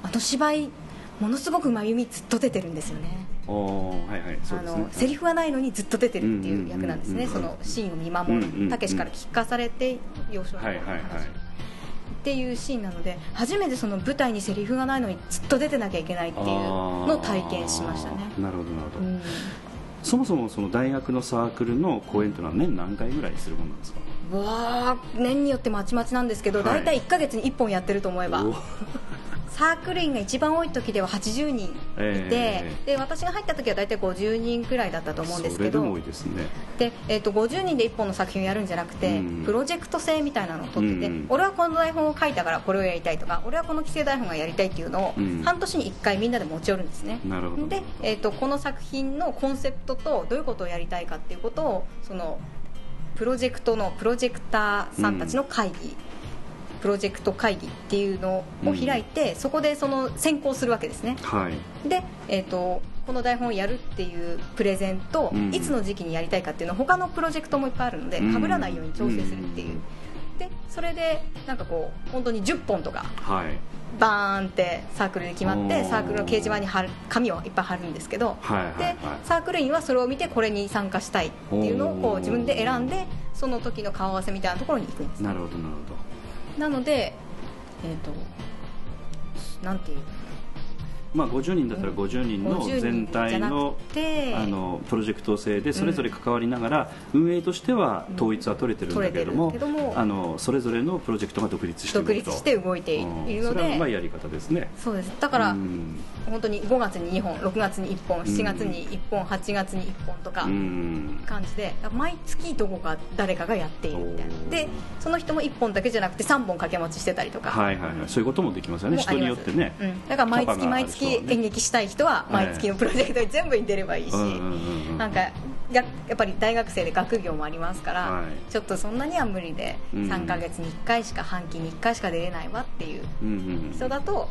あの芝居ものすごく真由美ずっと出てるんですよね。セリフはないのにずっと出てるっていう役なんですね、そのシーンを見守る、たけしから聞かされて幼少期の話、っていうシーンなので初めてその舞台にセリフがないのにずっと出てなきゃいけないっていうのを体験しましたね。なるほどなるほど、うん、そもそもその大学のサークルの公演というのは年何回ぐらいするものなんですか？わ年によってまちまちなんですけど、はい、大体1か月に1本やってると思えばサークル員が一番多い時では80人いて、えー、で私が入った時は大体50人くらいだったと思うんですけどで、ね、で、えーと、50人で1本の作品をやるんじゃなくて、うん、プロジェクト制みたいなのを取ってて、うん、俺はこの台本を書いたからこれをやりたいとか俺はこの規制台本がやりたいっていうのを、半年に1回みんなで持ち寄るんですね。で、えーと、この作品のコンセプトとどういうことをやりたいかっていうことをそのプロジェクトのプロジェクターさんたちの会議、プロジェクト会議っていうのを開いて、うん、そこでその選考するわけですね、はい、で、えーと、この台本をやるっていうプレゼンと、うん、いつの時期にやりたいかっていうのは他のプロジェクトもいっぱいあるので被らないように調整するっていう、うん、でそれでなんかこう本当に10本とか、はい、バーンってサークルで決まってサークルの掲示板に貼る紙をいっぱい貼るんですけど、はいはいはい、でサークル員はそれを見てこれに参加したいっていうのをこう自分で選んでその時の顔合わせみたいなところに行くんです。なるほどなるほどなのでえっ、ー、となんていうまあ、50人だったら50人の全体の,、あのプロジェクト制でそれぞれ関わりながら、運営としては統一は取れてるんだけれども,、あのそれぞれのプロジェクトが独立して独立して動いているので、それはうまいやり方ですね。そうです。だから、本当に5月に2本6月に1本7月に1本8月に1本とか感じで毎月どこか誰かがやっているみたいな。でその人も1本だけじゃなくて3本掛け持ちしてたりとか。はいはいはい。そういうこともできますよね。人によってね、うん、だから毎月毎月演劇したい人は毎月のプロジェクトに全部に出ればいいし、なんかややっぱり大学生で学業もありますから、はい、ちょっとそんなには無理で3か月に1回しか半期に1回しか出れないわっていう人だと、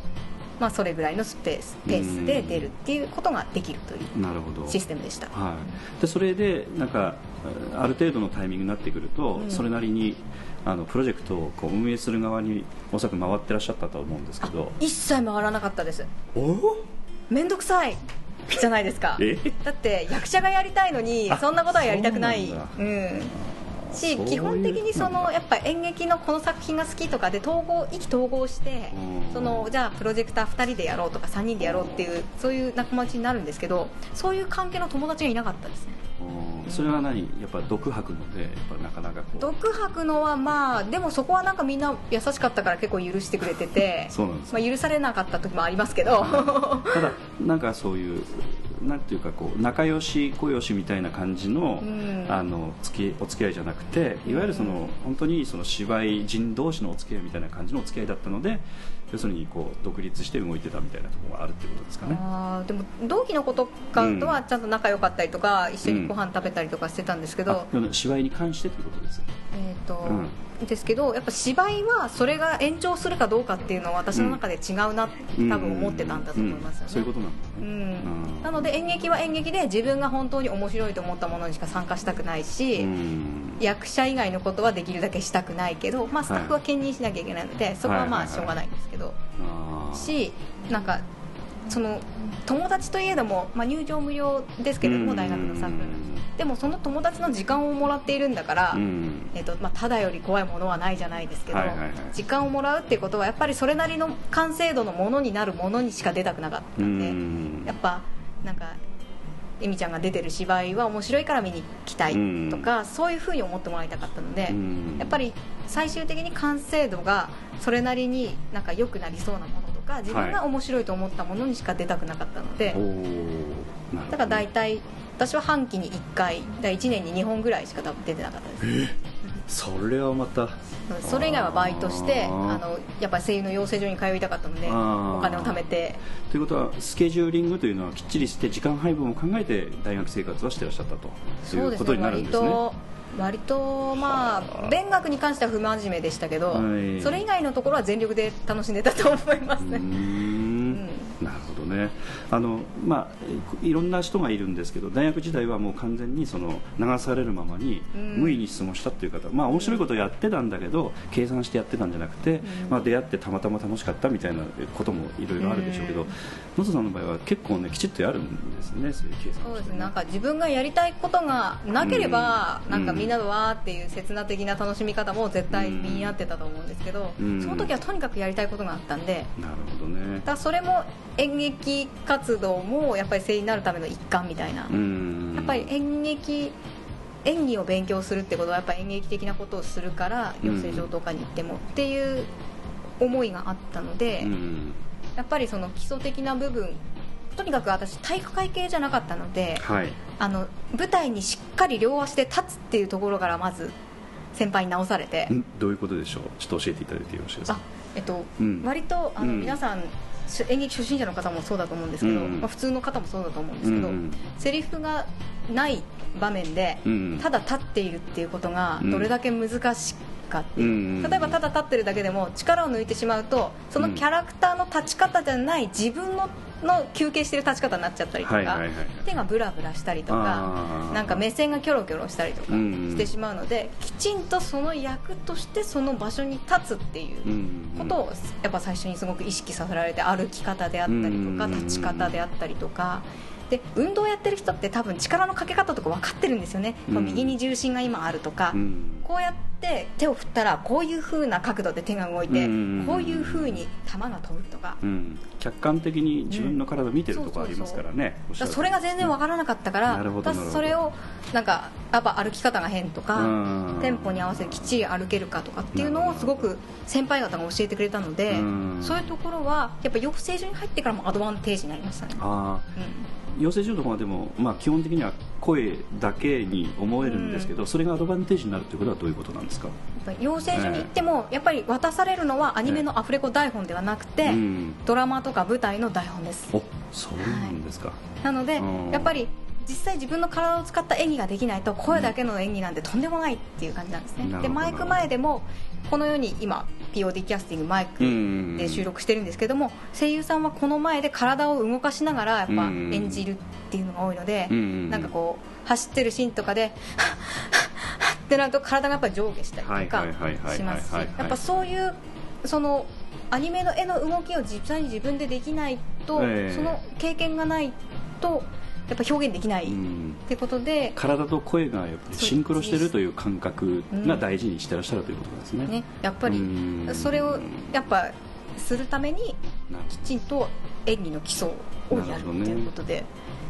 まあ、それぐらいのスペースペースで出るっていうことができるというシステムでした、はい、でそれでなんかある程度のタイミングになってくると、うん、それなりにあのプロジェクトをこう運営する側におそらく回ってらっしゃったと思うんですけど。一切回らなかったです。面倒くさい。じゃないですか。だって役者がやりたいのにそんなことはやりたくない。うんし基本的にそのやっぱ演劇のこの作品が好きとかで統合意気統合してそのじゃあプロジェクター2人でやろうとか3人でやろうっていうそういう仲間内になるんですけどそういう関係の友達がいなかったですねそれは何？やっぱ毒吐くのでやっぱなかなかこう。毒吐くのはまあでもそこはなんかみんな優しかったから結構許してくれててそうなんです、まあ、許されなかった時もありますけど。ただなんかそういうなんていうかこう仲良し小良しみたいな感じの,、あの付きお付き合いじゃなくていわゆるその、本当にその芝居人同士のお付き合いみたいな感じのお付き合いだったので要するにこう独立して動いてたみたいなところがあるってことですかね。あでも同期の子とかとはちゃんと仲良かったりとか、うん、一緒にご飯食べたりとかしてたんですけど、うん、芝居に関してってことですえっ、ー、と、うんですけどやっぱ芝居はそれが延長するかどうかっていうのは私の中で違うなって、多分思ってたんだと思いますよね、そういうことなんだ、うん、なので演劇は演劇で自分が本当に面白いと思ったものにしか参加したくないし、役者以外のことはできるだけしたくないけど、まあ、スタッフは兼任しなきゃいけないので、そこはまあしょうがないんですけど、しなんかその友達といえども、まあ、入場無料ですけれども大学のスタッフでもその友達の時間をもらっているんだから、えーとまあ、ただより怖いものはないじゃないですけど、時間をもらうっていうことはやっぱりそれなりの完成度のものになるものにしか出たくなかったんでやっぱなんかエミちゃんが出てる芝居は面白いから見に来たいとか、そういうふうに思ってもらいたかったので、やっぱり最終的に完成度がそれなりになんか良くなりそうなものとか自分が面白いと思ったものにしか出たくなかったので、だから大体私は半期に1回だ1年に2本ぐらいしか多分出てなかったです。それはまた。それ以外はバイトしてあのやっぱり声優の養成所に通いたかったのでお金を貯めて。ということはスケジューリングというのはきっちりして時間配分を考えて大学生活はしてらっしゃったということになるんですね。割とまあ勉学に関しては不真面目でしたけど、はい、それ以外のところは全力で楽しんでたと思いますね。なるほどね。あの、まあ、いろんな人がいるんですけど大学時代はもう完全にその流されるままに無意に質問したっていう方、まあ面白いことをやってたんだけど計算してやってたんじゃなくて、まあ、出会ってたまたま楽しかったみたいなこともいろいろあるでしょうけど野田さんの場合は結構ねきちっとやるんですねそういう計算、そうですね。なんか自分がやりたいことがなければ、なんかみんなのわーっていう刹那的な楽しみ方も絶対身に合ってたと思うんですけど、その時はとにかくやりたいことがあったんで。なるほどね。だそれも演劇活動もやっぱり声優になるための一環みたいな。やっぱり演劇演技を勉強するってことはやっぱ演劇的なことをするから養成所とかに行ってもっていう思いがあったのでやっぱりその基礎的な部分とにかく私体育会系じゃなかったので、はい、あの舞台にしっかり両足で立つっていうところからまず先輩に直されて。どういうことでしょう？ちょっと教えていただいてよろしいですか？えっと、うん、割とあの、皆さん演劇初心者の方もそうだと思うんですけど、うん、まあ、普通の方もそうだと思うんですけど、うん、セリフがない場面で、うん、ただ立っているっていうことがどれだけ難しかっていう、例えばただ立ってるだけでも力を抜いてしまうとそのキャラクターの立ち方じゃない自分のの休憩してる立ち方になっちゃったりとか、手がブラブラしたりとかなんか目線がキョロキョロしたりとかしてしまうので、きちんとその役としてその場所に立つっていうことをやっぱ最初にすごく意識させられて歩き方であったりとか立ち方であったりとかで運動やってる人って多分力のかけ方とか分かってるんですよね、うん、右に重心が今あるとか、うん、こうやって手を振ったらこういうふうな角度で手が動いて、こういうふうに球が飛ぶとか、客観的に自分の体を見てるところありますからね、それが全然分からなかったから、それをなんかやっぱ歩き方が変とか、テンポに合わせてきっちり歩けるかとかっていうのをすごく先輩方が教えてくれたので、そういうところはやっぱ養成所に入ってからもアドバンテージになりましたね。あ養成所とかでも、まあ、基本的には声だけに思えるんですけど、うん、それがアドバンテージになるということはどういうことなんですか？養成所に行っても、やっぱり渡されるのはアニメのアフレコ台本ではなくて、ドラマとか舞台の台本です。おそうなんですか、はい、なのでやっぱり実際自分の体を使った演技ができないと声だけの演技なんてとんでもないっていう感じなんですね、うん、でマイク前でもこのように今 POD キャスティングマイクで収録してるんですけども声優さんはこの前で体を動かしながらやっぱ演じるっていうのが多いのでなんかこう走ってるシーンとかでってなると体がやっぱり上下したりとかしますしやっぱそういうそのアニメの絵の動きを実際に自分でできないと、その経験がないとやっぱ表現できないってことで、体と声がやっぱりシンクロしてるという感覚が大事にしてらっしゃるということですね。ね。やっぱりそれをやっぱするためにきちんと演技の基礎をやるっていうことで。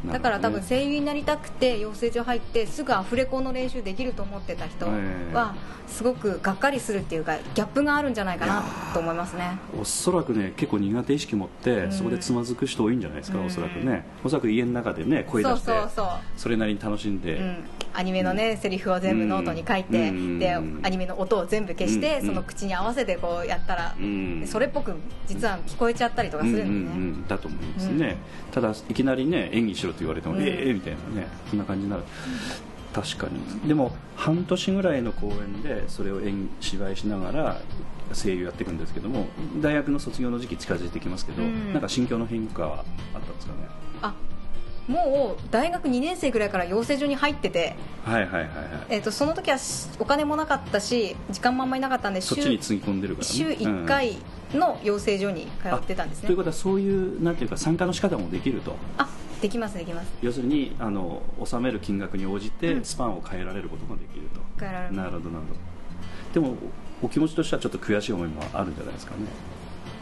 だから多分声優になりたくて養成所入ってすぐアフレコの練習できると思ってた人はすごくがっかりするっていうかギャップがあるんじゃないかなと思いますね。おそらくね結構苦手意識持ってそこでつまずく人多いんじゃないですか、うん、おそらくね。おそらく家の中でね声出してそれなりに楽しんで、うん、アニメのね、うん、セリフを全部ノートに書いて、でアニメの音を全部消して、その口に合わせてこうやったら、それっぽく実は聞こえちゃったりとかするんでね、だと思いますね、ただいきなりね演技しろと言われても、ええー、みたいなねそんな感じになる、確かに。でも半年ぐらいの公演でそれを演芝居しながら声優やっていくんですけども大学の卒業の時期近づいてきますけど、うん、なんか心境の変化はあったんですかね？あもう大学2年生ぐらいから養成所に入ってて、はいはいはいはい。えーと、その時はお金もなかったし時間もあんまりなかったんでそっちにつぎ込んでるから、ね、週1回の養成所に通ってたんですね、ということはそういうなんていうか参加の仕方もできると。あできますできます。要するにあの納める金額に応じてスパンを変えられることができると、変えられる。なるほどなるほど。でもお気持ちとしてはちょっと悔しい思いもあるんじゃないですかね。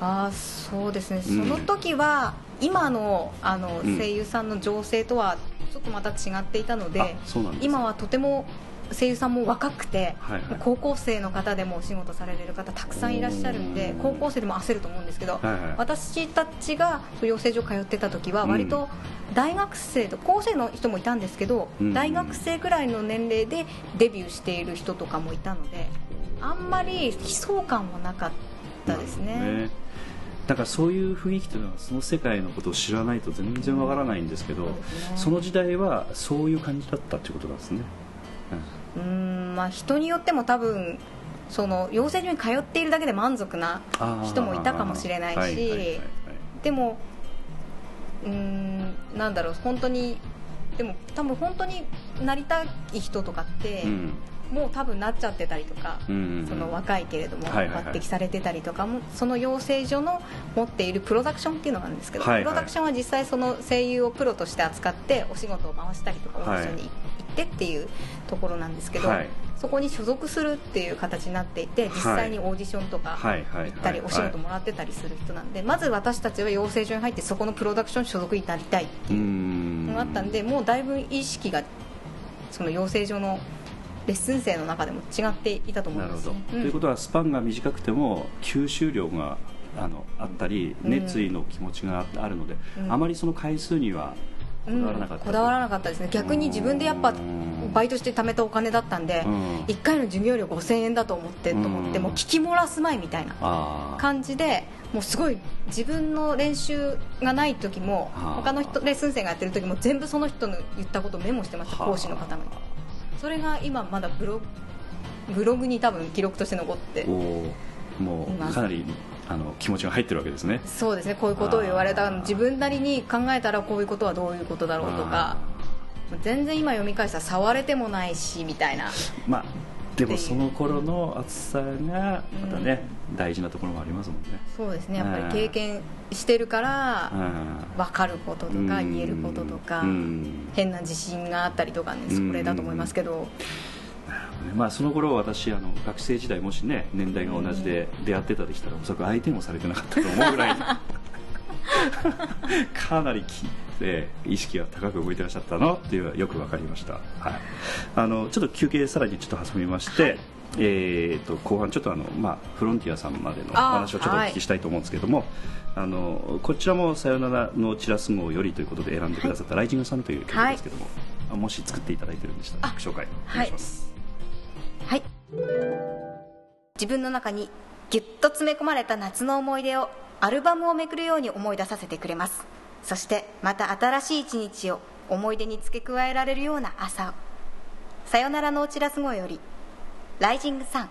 あそうですね、その時は今のあの声優さんの情勢とはちょっとまた違っていたので今はとても声優さんも若くて、はいはい、高校生の方でもお仕事されてる方たくさんいらっしゃるんで高校生でも焦ると思うんですけど、はいはい、私たちが養成所通ってた時は割と大学生と高校生の人もいたんですけど、うん、大学生ぐらいの年齢でデビューしている人とかもいたのであんまり悲壮感はなかったですね。だからそういう雰囲気というのはその世界のことを知らないと全然わからないんですけど、うんその時代はそういう感じだったということなんですね。うん、まあ人によっても多分その養成所に通っているだけで満足な人もいたかもしれないしでもうんなんだろう本当にでも多分本当になりたい人とかって、うん、もう多分なっちゃってたりとか、うんうんうん、その若いけれども抜擢されてたりとかも、その養成所の持っているプロダクションっていうのがあるんですけど、はいはい、プロダクションは実際その声優をプロとして扱ってお仕事を回したりとかオーディションに行ってっていうところなんですけど、はい、そこに所属するっていう形になっていて実際にオーディションとか行ったりお仕事もらってたりする人なんでまず私たちは養成所に入ってそこのプロダクション所属になりたいっていうのがあったんでもうだいぶ意識がその養成所のレッスン生の中でも違っていたと思います、ね、うん、ということはスパンが短くても吸収量があのあったり熱意の気持ちがあるので、うん、あまりその回数にはこだわらなかった、こだわらなかったですね。逆に自分でやっぱバイトして貯めたお金だったんで、うん、1回の授業料5000円だと思ってと思って、もう聞き漏らすまいみたいな感じでもうすごい自分の練習がない時も他の人レッスン生がやってる時も全部その人の言ったことをメモしてました講師の方のそれが今まだブログに多分記録として残ってもうかなりあの気持ちが入ってるわけですね。そうですね。こういうことを言われた。自分なりに考えたらこういうことはどういうことだろうとか全然今読み返したら触れてもないしみたいな。まあでもその頃の暑さがまたね、うん、大事なところもありますもんね。そうですね。やっぱり経験してるから分かることとか言えることとか、変な自信があったりとかねそれだと思いますけど。まあ、その頃私あの学生時代もしね年代が同じで出会ってたでしたらおそらく相手もされてなかったと思うぐらい <laughs> かなりきで意識が高く動いてらっしゃったのっていうのはよく分かりました、はい、あのちょっと休憩さらにちょっと挟みまして、はい、えーと、後半ちょっとあの、まあ、フロンティアさんまでのお話をちょっとお聞きしたいと思うんですけども、あ、はい、のこちらも「さよならのチラス号」よりということで選んでくださった「ライジングさん」という曲ですけども、もし作っていただいてるんでしたら紹介お願いします。はい。自分の中にぎゅっと詰め込まれた夏の思い出をアルバムをめくるように思い出させてくれます。そしてまた新しい一日を思い出に付け加えられるような朝を。さよならのおチラス号より「ライジングサン」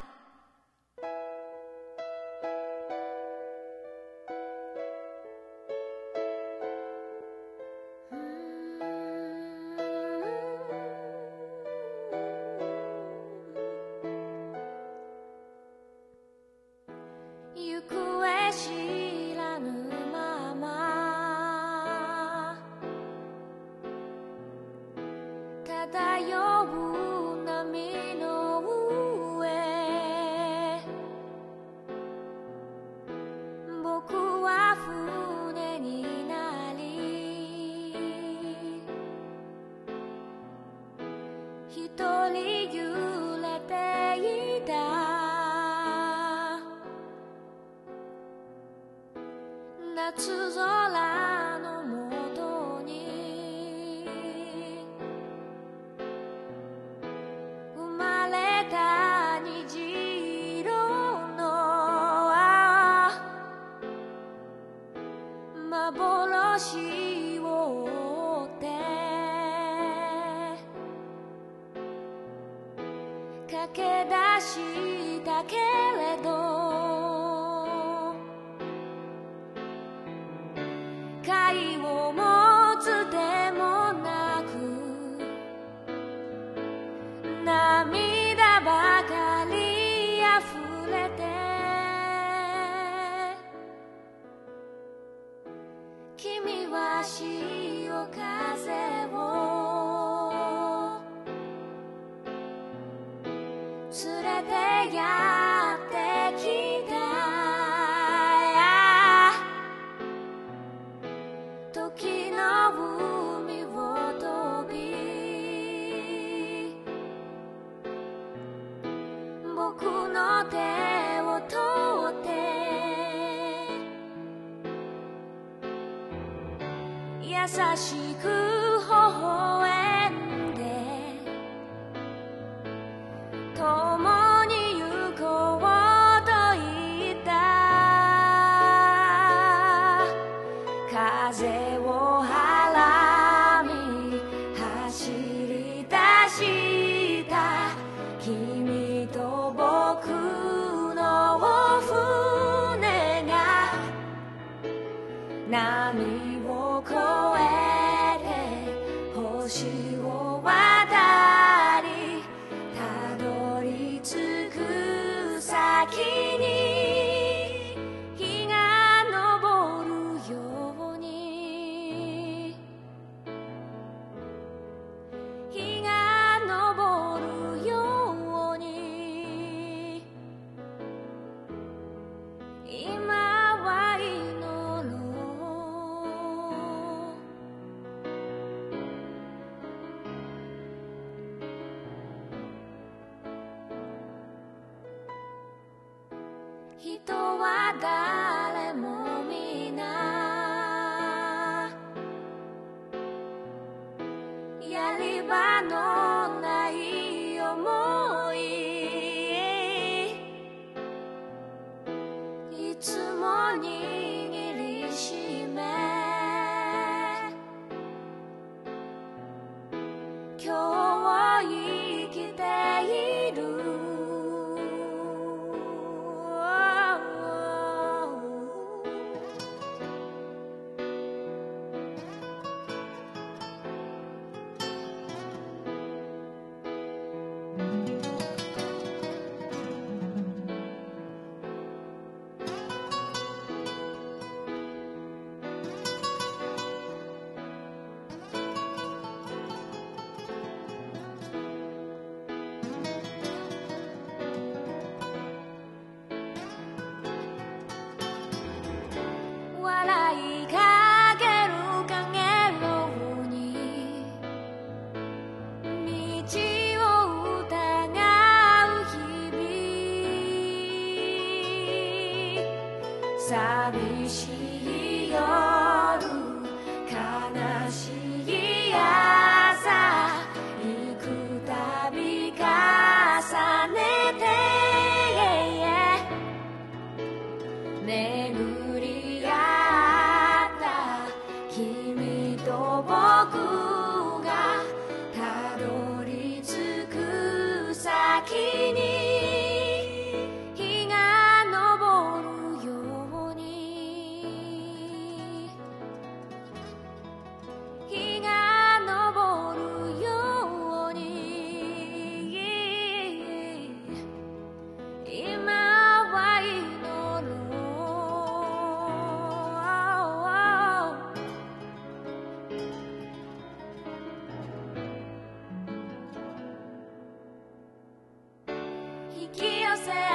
music.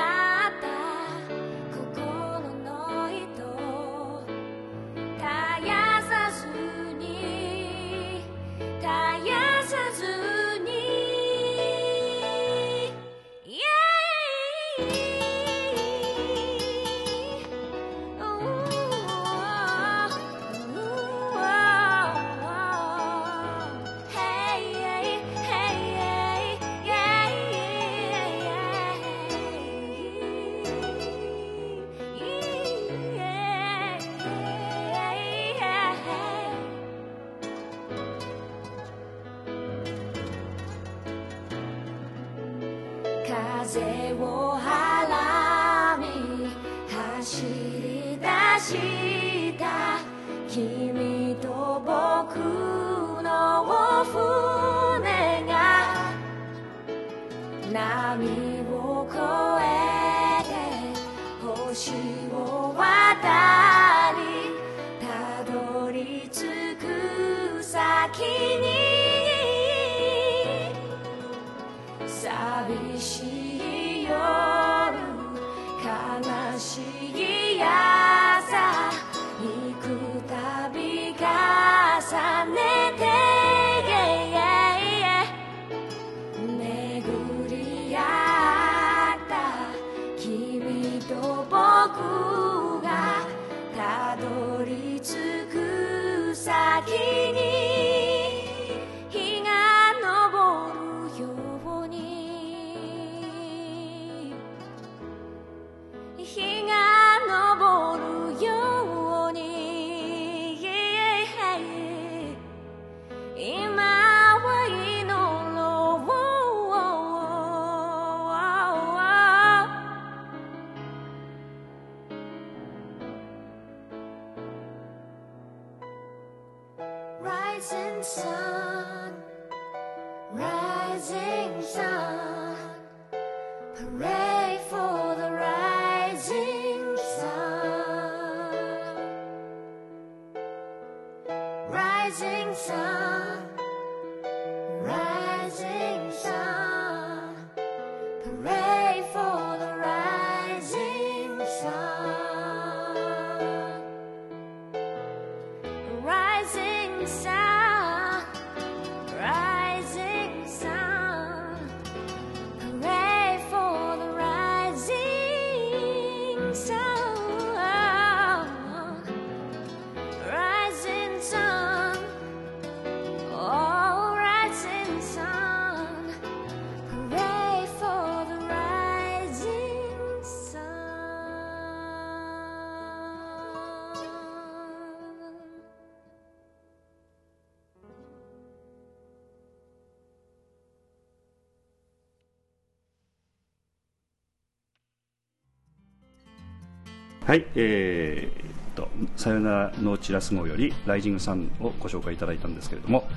はい、えー、と「さよならのチラス号」より「ライジングサン」をご紹介いただいたんですけれども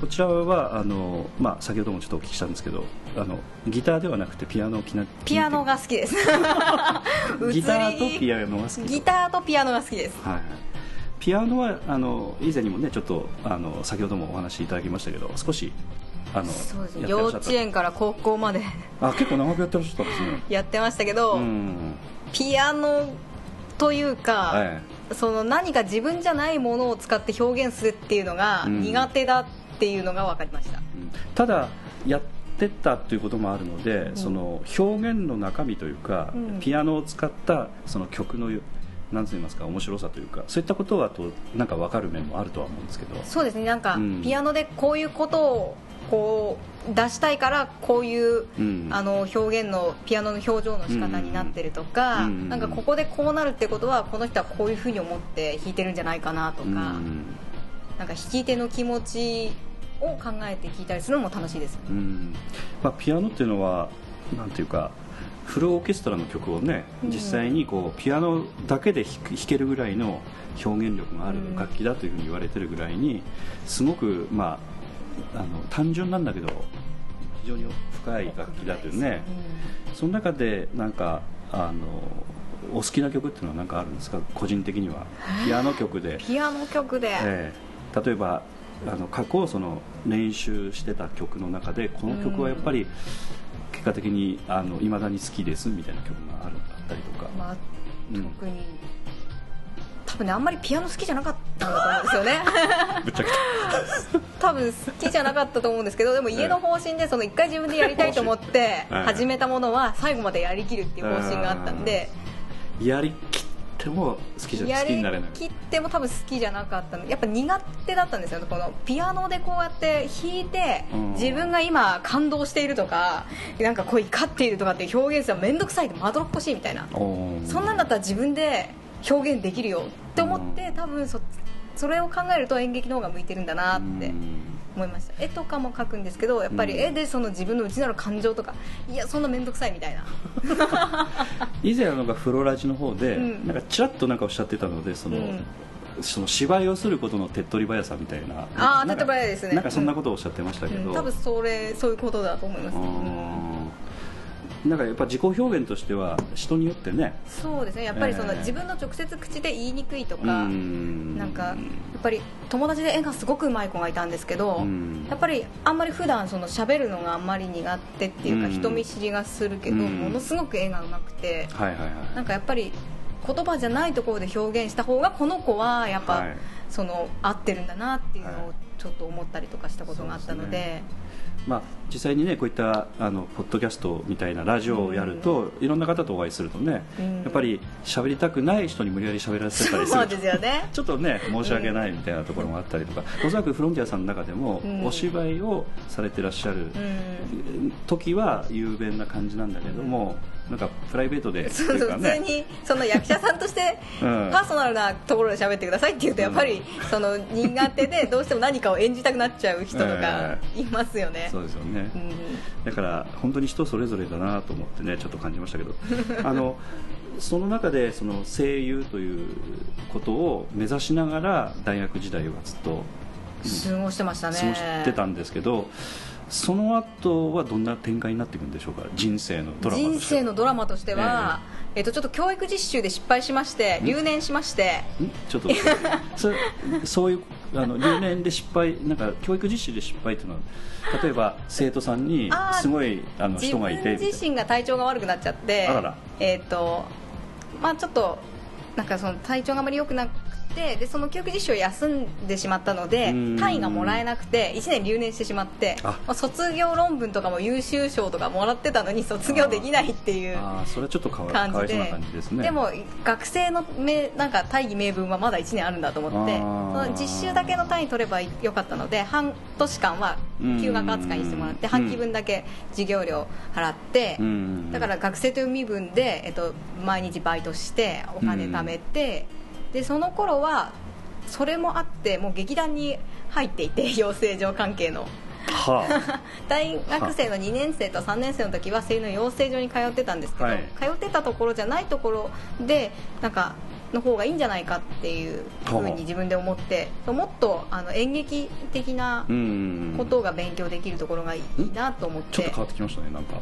こちらはあの、まあ、先ほどもちょっとお聞きしたんですけどあのギターではなくてピアノをきな <laughs> ピアノが好きです。ギターとピアノが好きギターとピアノが好きです、はい、ピアノはあの以前にもねちょっとあの先ほどもお話しいただきましたけど少しあのそうです。ね幼稚園から高校まで。あ結構長くやってらっしゃったんですね。やってましたけど、ピアノというか、はい、その何か自分じゃないものを使って表現するっていうのが苦手だっていうのが分かりました、うん、ただやってたということもあるので、うん、その表現の中身というか、うん、ピアノを使ったその曲のなんて言いますか面白さというかそういったことはとなんか分かる面もあるとは思うんですけど。そうですね。なんか、うん、ピアノでこういうことをこう出したいからこういう、うん、あの表現のピアノの表情の仕方になってるとか、うん、なんかここでこうなるってことはこの人はこういうふうに思って弾いてるんじゃないかなとか、うん、なんか弾き手の気持ちを考えて聴いたりするのも楽しいです、まあ、ピアノっていうのはなんていうかフルオーケストラの曲をね実際にこうピアノだけで弾けるぐらいの表現力がある楽器だというふうに言われてるぐらいにすごくまああの単純なんだけど非常に深い楽器だというね、その中でなんかあのお好きな曲っていうのは何かあるんですか？個人的には。ピアノ曲で。<laughs> ピアノ曲で、えー、例えばあの過去その練習してた曲の中でこの曲はやっぱり結果的にいまだに好きですみたいな曲があるあったりとか、まあ、特に、うん、多分ねあんまりピアノ好きじゃなかったんだと思うんですよね。<laughs> ぶっちゃけ。<laughs> 多分好きじゃなかったと思うんですけどでも家の方針でその一回自分でやりたいと思って始めたものは最後までやりきるっていう方針があったんでやりきっても好きじゃ好きになれない。切っても多分好きじゃなかったの。やっぱ苦手だったんですよこのピアノでこうやって弾いて自分が今感動しているとかなんかこう怒っているとかって表現するの面倒くさいまどろっこしいみたいな。そんなんだったら自分で表現できるよって思って多分そそれを考えると演劇の方が向いてるんだなって思いました。絵とかも描くんですけどやっぱり絵でその自分の内なる感情とかいやそんな面倒くさいみたいな。<laughs> 以前のがフロラジの方で、うん、なんかちらっとなんかおっしゃってたのでその、うん、その芝居をすることの手っ取り早さみたいな。ああ手っ取り早いですね。なんかそんなことをおっしゃってましたけど、うん、多分それそういうことだと思います、ね、なんかやっぱ自己表現としては人によってね。そうですね。やっぱりその、自分の直接口で言いにくいとかなんかやっぱり友達で絵がすごくうまい子がいたんですけどやっぱりあんまり普段その喋るのがあんまり苦手っていうか人見知りがするけどものすごく絵がうまくてなんかやっぱり言葉じゃないところで表現した方がこの子はやっぱ、その合ってるんだなっていうのをちょっと思ったりとかしたことがあったので。まあ、実際にねこういったあのポッドキャストみたいなラジオをやると、いろんな方とお会いするとね、やっぱり喋りたくない人に無理やり喋らせたりする。ですよ、ね、<laughs> ちょっとね申し訳ないみたいなところもあったりとか、おそらくフロンティアさんの中でも、お芝居をされてらっしゃる時は雄弁な感じなんだけども、なんかプライベートで、ね、普通にその役者さんとして <laughs> パーソナルなところで喋ってくださいって言うとやっぱり <laughs> その苦手でどうしても何かを演じたくなっちゃう人とか <laughs> い。ますよね、そうですよね、うん、だから本当に人それぞれだなと思ってねちょっと感じましたけど。あのその中でその声優ということを目指しながら大学時代はずっと過ごしてましたね。過ごしてたんですけどその後はどんな展開になっていくんでしょうか？人生のドラマ人生のドラマとしては、えー、えーとちょっと教育実習で失敗しまして留年しまして。ちょっと <laughs> そそういうあの留年で失敗なんか教育実習で失敗っていうのは例えば生徒さんにすごいあの人がいて自分自身が体調が悪くなっちゃってえっ、ー、とまあちょっとなんかその体調があまり良くなくてでその教育実習を休んでしまったので単位がもらえなくて1年留年してしまってまあ、卒業論文とかも優秀賞とかもらってたのに卒業できないっていうそれはちょっと感じで。でも学生の名なんか大義名分はまだ1年あるんだと思ってその実習だけの単位取ればよかったので半年間は休学扱いにしてもらって半期分だけ授業料払ってだから学生という身分で、えっと、毎日バイトしてお金貯めて。でその頃はそれもあってもう劇団に入っていて <laughs> 養成所関係の。はあ、<laughs> 大学生の2年生と3年生の時は声優の養成所に通ってたんですけど、はい、通ってたところじゃないところでなんかの方がいいんじゃないかっていうふうに自分で思ってもっとあの演劇的なことが勉強できるところがいいなと思って。ちょっと変わってきましたねなんか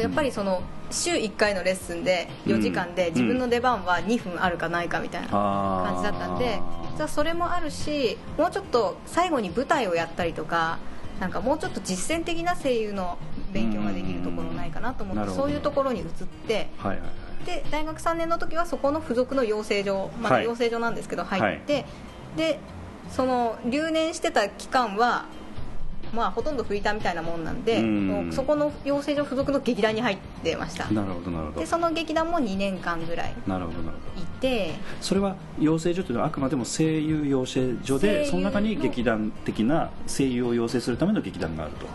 やっぱりその週1回のレッスンで4時間で自分の出番は2分あるかないかみたいな感じだったんで、じゃそれもあるしもうちょっと最後に舞台をやったりとかなんかもうちょっと実践的な声優の勉強ができるところないかなと思ってそういうところに移って、はいはいはい、で大学3年の時はそこの付属の養成所まだ養成所なんですけど入って、はい、でその留年してた期間はまあ、ほとんどフリーターみたいなもんなんで、ん。そこの養成所附属の劇団に入ってました。なるほどなるほど。でその劇団も2年間ぐらいなるほどなるほど。いて。それは養成所というのはあくまでも声優養成所でその中に劇団的な声優を養成するための劇団があると。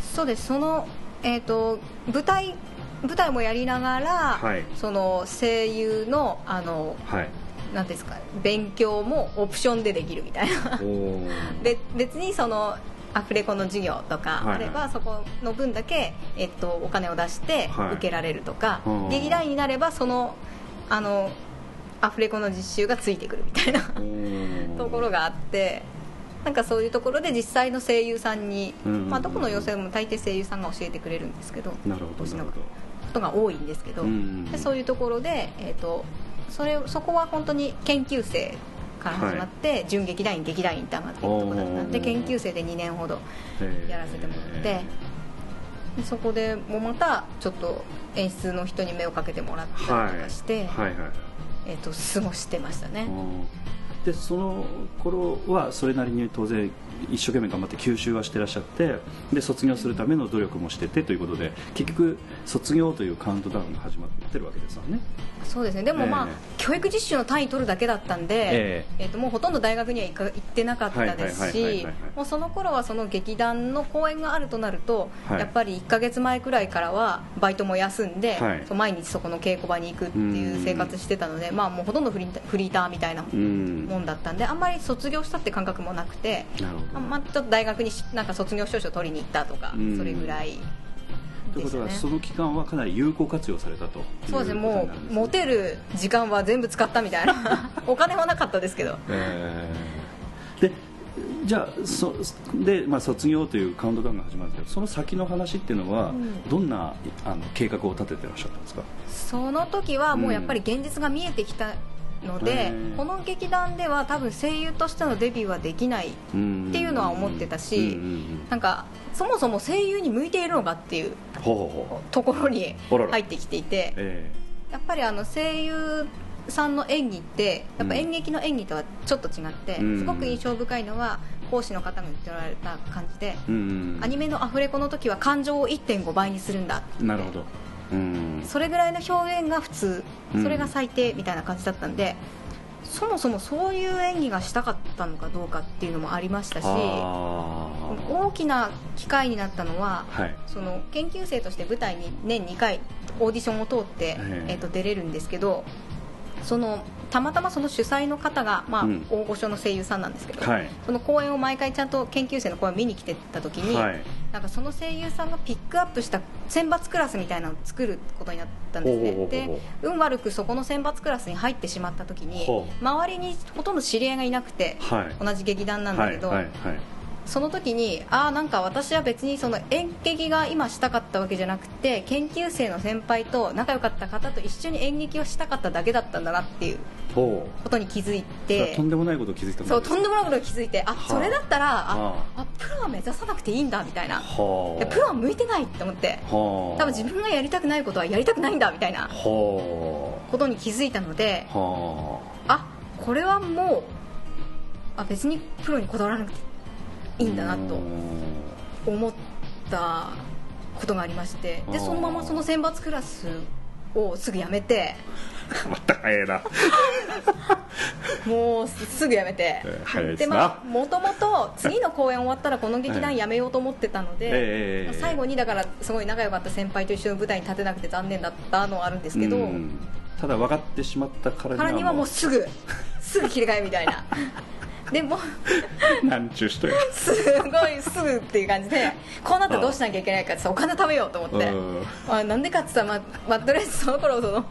そうです。その、えーと、舞台舞台もやりながら、はい、その声優のあの、はい。なんですか勉強もオプションでできるみたいな。で <laughs> 別にそのアフレコの授業とかあれば、そこの分だけ、えっと、お金を出して受けられるとか、はい、劇団員になればそのあのアフレコの実習がついてくるみたいなところがあってなんかそういうところで実際の声優さんに、まあ、どこの養成も大抵声優さんが教えてくれるんですけどなるほどなることが多いんですけど、でそういうところで、えーとそれそこは本当に研究生から始まって、はい、準劇団員劇団員って上がっていくところだったんで研究生で2年ほどやらせてもらってそこでもまたちょっと演出の人に目をかけてもらったりとかして、はい。はいはい、えーと、と過ごしてましたね。でその頃はそれなりに当然一生懸命頑張って吸収はしてらっしゃってで卒業するための努力もしててということで結局卒業というカウントダウンが始まってるわけですよね。そうですね。でもまあ、えー、教育実習の単位取るだけだったんで、えー、えーともうほとんど大学には行ってなかったですしもうその頃はその劇団の公演があるとなると、はい、やっぱり1か月前くらいからはバイトも休んで、はい、毎日そこの稽古場に行くっていう生活してたので、まあ、もうほとんどフリフリーターみたいなもんだったんであんまり卒業したって感覚もなくてまあ、ちょっと大学になんか卒業証書取りに行ったとかそれぐらい。ということは、その期間はかなり有効活用されたとそうですね。もうモテる時間は全部使ったみたいな。<laughs> お金はなかったですけど、えー、でじゃあそで、まあ、卒業というカウントダウンが始まるんですけどその先の話っていうのは、うん、どんなあの計画を立ててらっしゃったんですか？その時はもうやっぱり現実が見えてきたので、この劇団では多分声優としてのデビューはできないっていうのは思ってたし、なんかそもそも声優に向いているのかっていうところに入ってきていて、やっぱりあの声優さんの演技ってやっぱ演劇の演技とはちょっと違って、すごく印象深いのは講師の方が言っておられた感じで、アニメのアフレコの時は感情を1.5倍にするんだなるほどそれぐらいの表現が普通。それが最低みたいな感じだったんで、そもそもそういう演技がしたかったのかどうかっていうのもありましたし大きな機会になったのは、はい、その研究生として舞台に年2回オーディションを通って、えー、と出れるんですけどそのたまたまその主催の方が、まあ、うん、大御所の声優さんなんですけど、はい、その公演を毎回ちゃんと研究生の公演を見に来てた時に、はい、なんかその声優さんがピックアップした選抜クラスみたいなのを作ることになったんですね。で運悪くそこの選抜クラスに入ってしまった時に周りにほとんど知り合いがいなくて、はい、同じ劇団なんだけど、その時にああなんか私は別にその演劇が今したかったわけじゃなくて研究生の先輩と仲良かった方と一緒に演劇をしたかっただけだったんだなっていうことに気づいて。とんでもないこと気づいたそうとんでもないことに気づいてあそれだったらああ。プロは目指さなくていいんだみたいな。プロは向いてないって思って。多分自分がやりたくないことはやりたくないんだみたいな。ことに気づいたのであこれはもうあ別にプロにこだわらなくていいんだなと思ったことがありましてでそのままその選抜クラスをすぐやめて <laughs> また早いな。もうすぐやめてでまあもともと次の公演終わったらこの劇団やめようと思ってたので、えー、最後にだからすごい仲良かった先輩と一緒の舞台に立てなくて残念だったのはあるんですけどただ分かってしまったからにはもうすぐすぐ切り替えみたいな <laughs> でもなんちゅう人や。すごいすぐっていう感じでこうなったらどうしなきゃいけないかってお金貯めようと思って、まあ、なんでかって言ったら、ままあ、とりあえずその頃その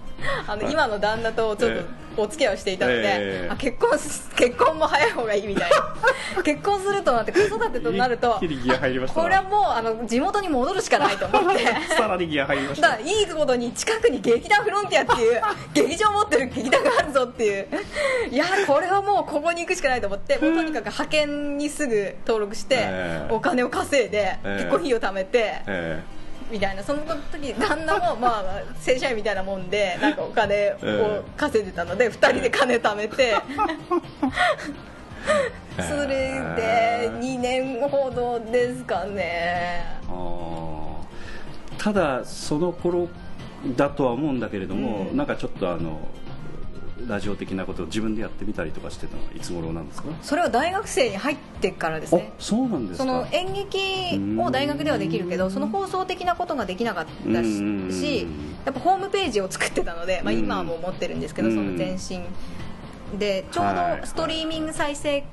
あの今の旦那とちょっとお付き合いをしていたので、えー、あ結婚結婚も早い方がいいみたいな。<laughs> 結婚するとなって子育てとなるとこれはもうあの地元に戻るしかないと思って。さらにギア入りました。だいいことに近くに劇団フロンティアっていう <laughs> 劇場持ってる劇団があるぞっていう。いやこれはもうここに行くしかないと思ってもうとにかく派遣にすぐ登録して、えー、お金を稼いで、結婚費を貯めて、えーみたいなその時旦那もまあ正社員みたいなもんで <laughs> なんかお金を稼いでたので、2人で金貯めて。<laughs> それで2年ほどですかね。ただその頃だとは思うんだけれども、うん、なんかちょっとあのラジオ的なことを自分でやってみたりとかしてたのはいつ頃なんですか？それは大学生に入ってからですね。そうなんですその演劇を大学ではできるけどその放送的なことができなかったしやっぱホームページを作ってたので、まあ、今はもう持ってるんですけどその前身でちょうどストリーミング再生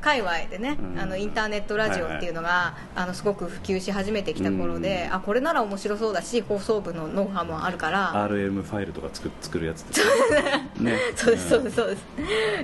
界隈でね、あのインターネットラジオっていうのが、あのすごく普及し始めてきた頃で、あこれなら面白そうだし放送部のノウハウもあるから RM ファイルとか作作るやつ <laughs> そうですそうですそうです。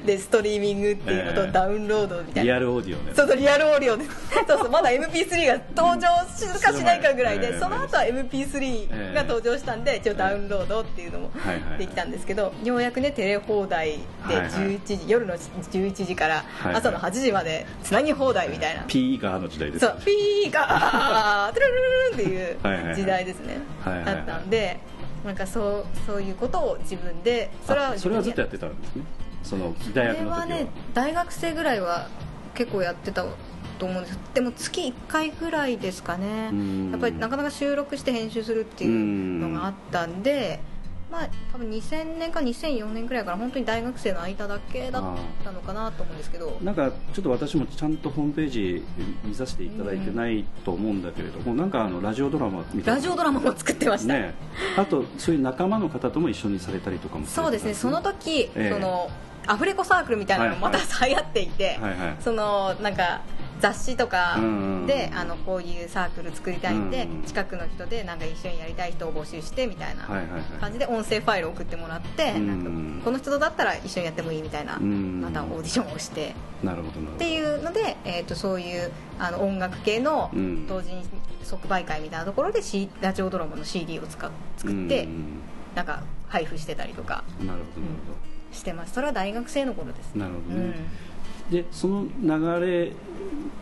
でストリーミングっていうのとダウンロードみたいな。リアルオーディオね。そうそうリアルオーディオです <laughs> そうそうまだ MP3 が登場するかしないかぐらいでその後は MP3 が登場したんで一応ダウンロードっていうのもできたんですけどようやくねテレ放題で11時、はい。はい、夜の11時から朝の8時までつなぎ放題みたいな、ピーガーの時代です、ね、そうピーガートゥルルルっていう時代ですね。だったんでなんかそうそういうことを自分でそれはそれはずっとやってたんですね？その大学の時は。はね大学生ぐらいは結構やってたと思うんです。でも月1回ぐらいですかね。やっぱりなかなか収録して編集するっていうのがあったんでまあ、多分2000年か2004年くらいから本当に大学生の間だけだったのかなと思うんですけど。なんかちょっと私もちゃんとホームページ見させていただいてないと思うんだけれども、うん、なんかあのラジオドラマみたいなラジオドラマも作ってました、ね、あとそういう仲間の方とも一緒にされたりとかもそうですね。その時、えー、そのアフレコサークルみたいなのもまた <laughs> 流行っていて、はいはい、そのなんか雑誌とかで、あのこういうサークル作りたいんで、近くの人でなんか一緒にやりたい人を募集してみたいな感じで音声ファイルを送ってもらって、なんかこの人だったら一緒にやってもいいみたいな、またオーディションをして。なるほどっていうので、えー、とそういうあの音楽系の同人即売会みたいなところで、C、ラジオドラマの CD を作って、なんか配布してたりとか。してます。それは大学生の頃です。なるほどね、でその流れ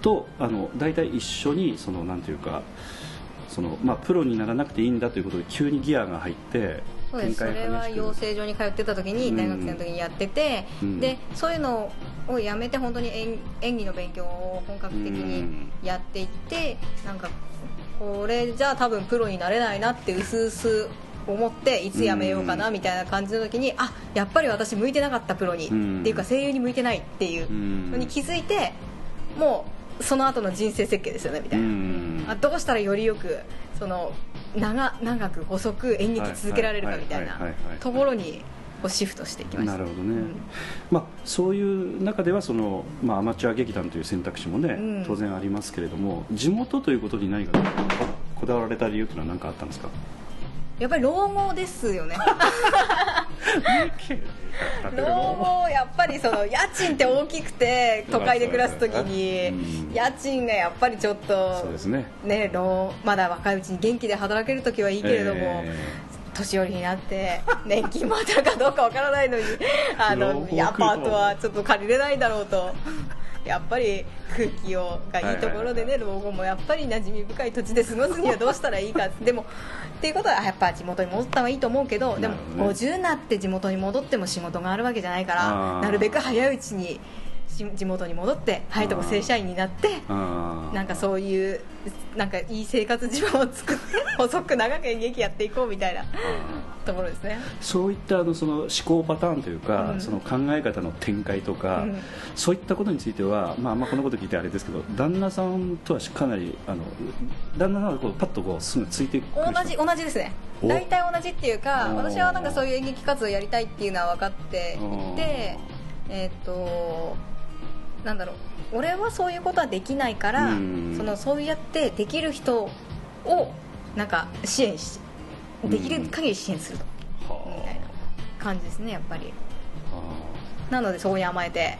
とあの大体一緒にそのなんていうかその、まあ、プロにならなくていいんだということで急にギアが入ってそうです。それは養成所に通ってた時に大学生の時にやってて、うん、でそういうのをやめて本当に演演技の勉強を本格的にやっていって、うん、なんかこれじゃあ多分プロになれないなってうすうす思っていつ辞めようかなみたいな感じの時にあやっぱり私向いてなかったプロに、っていうか声優に向いてないっていうのに気づいてもうその後の人生設計ですよねみたいな、あどうしたらよりよくその長長く細く演劇続けられるかみたいなところにをシフトしていきました。なるほどね、うん、まあ、そういう中ではその、まあ、アマチュア劇団という選択肢もね、うん、当然ありますけれども地元ということに何かこだわられた理由というのは何かあったんですか？やっぱり老後ですよね。老後やっぱりその家賃って大きくて都会で暮らす時に家賃がやっぱりちょっとね。ね老まだ若いうちに元気で働ける時はいいけれども、年寄りになって <laughs> 年金も当たるかどうかわからないのに <laughs> あのアパートはちょっと借りれないだろうと。<laughs> やっぱり空気をがいいところでね、老後もやっぱり馴染み深い土地で過ごすにはどうしたらいいか。でもっていうことはやっぱ地元に戻った方がいいと思うけどでも50になって地元に戻っても仕事があるわけじゃないからなるべく早いうちに地元に戻って早いとこ正社員になってなんかそういうなんかいい生活自分を作って <laughs> 細く長く演劇やっていこうみたいなところですね。そういったあのその思考パターンというか、うん、その考え方の展開とか、うん、そういったことについては、まあ、あんまこのこと聞いてあれですけど旦那さんとはかなりあの旦那さんはこうパッとこうすぐついていく同じ同じですね。大体同じっていうか私はなんかそういう演劇活動をやりたいっていうのは分かっていてえっ、ー、となんだろう。俺はそういうことはできないから、そのそうやってできる人をなんか支援しできる限り支援すると、みたいな感じですねやっぱり。なのでそこに甘えて。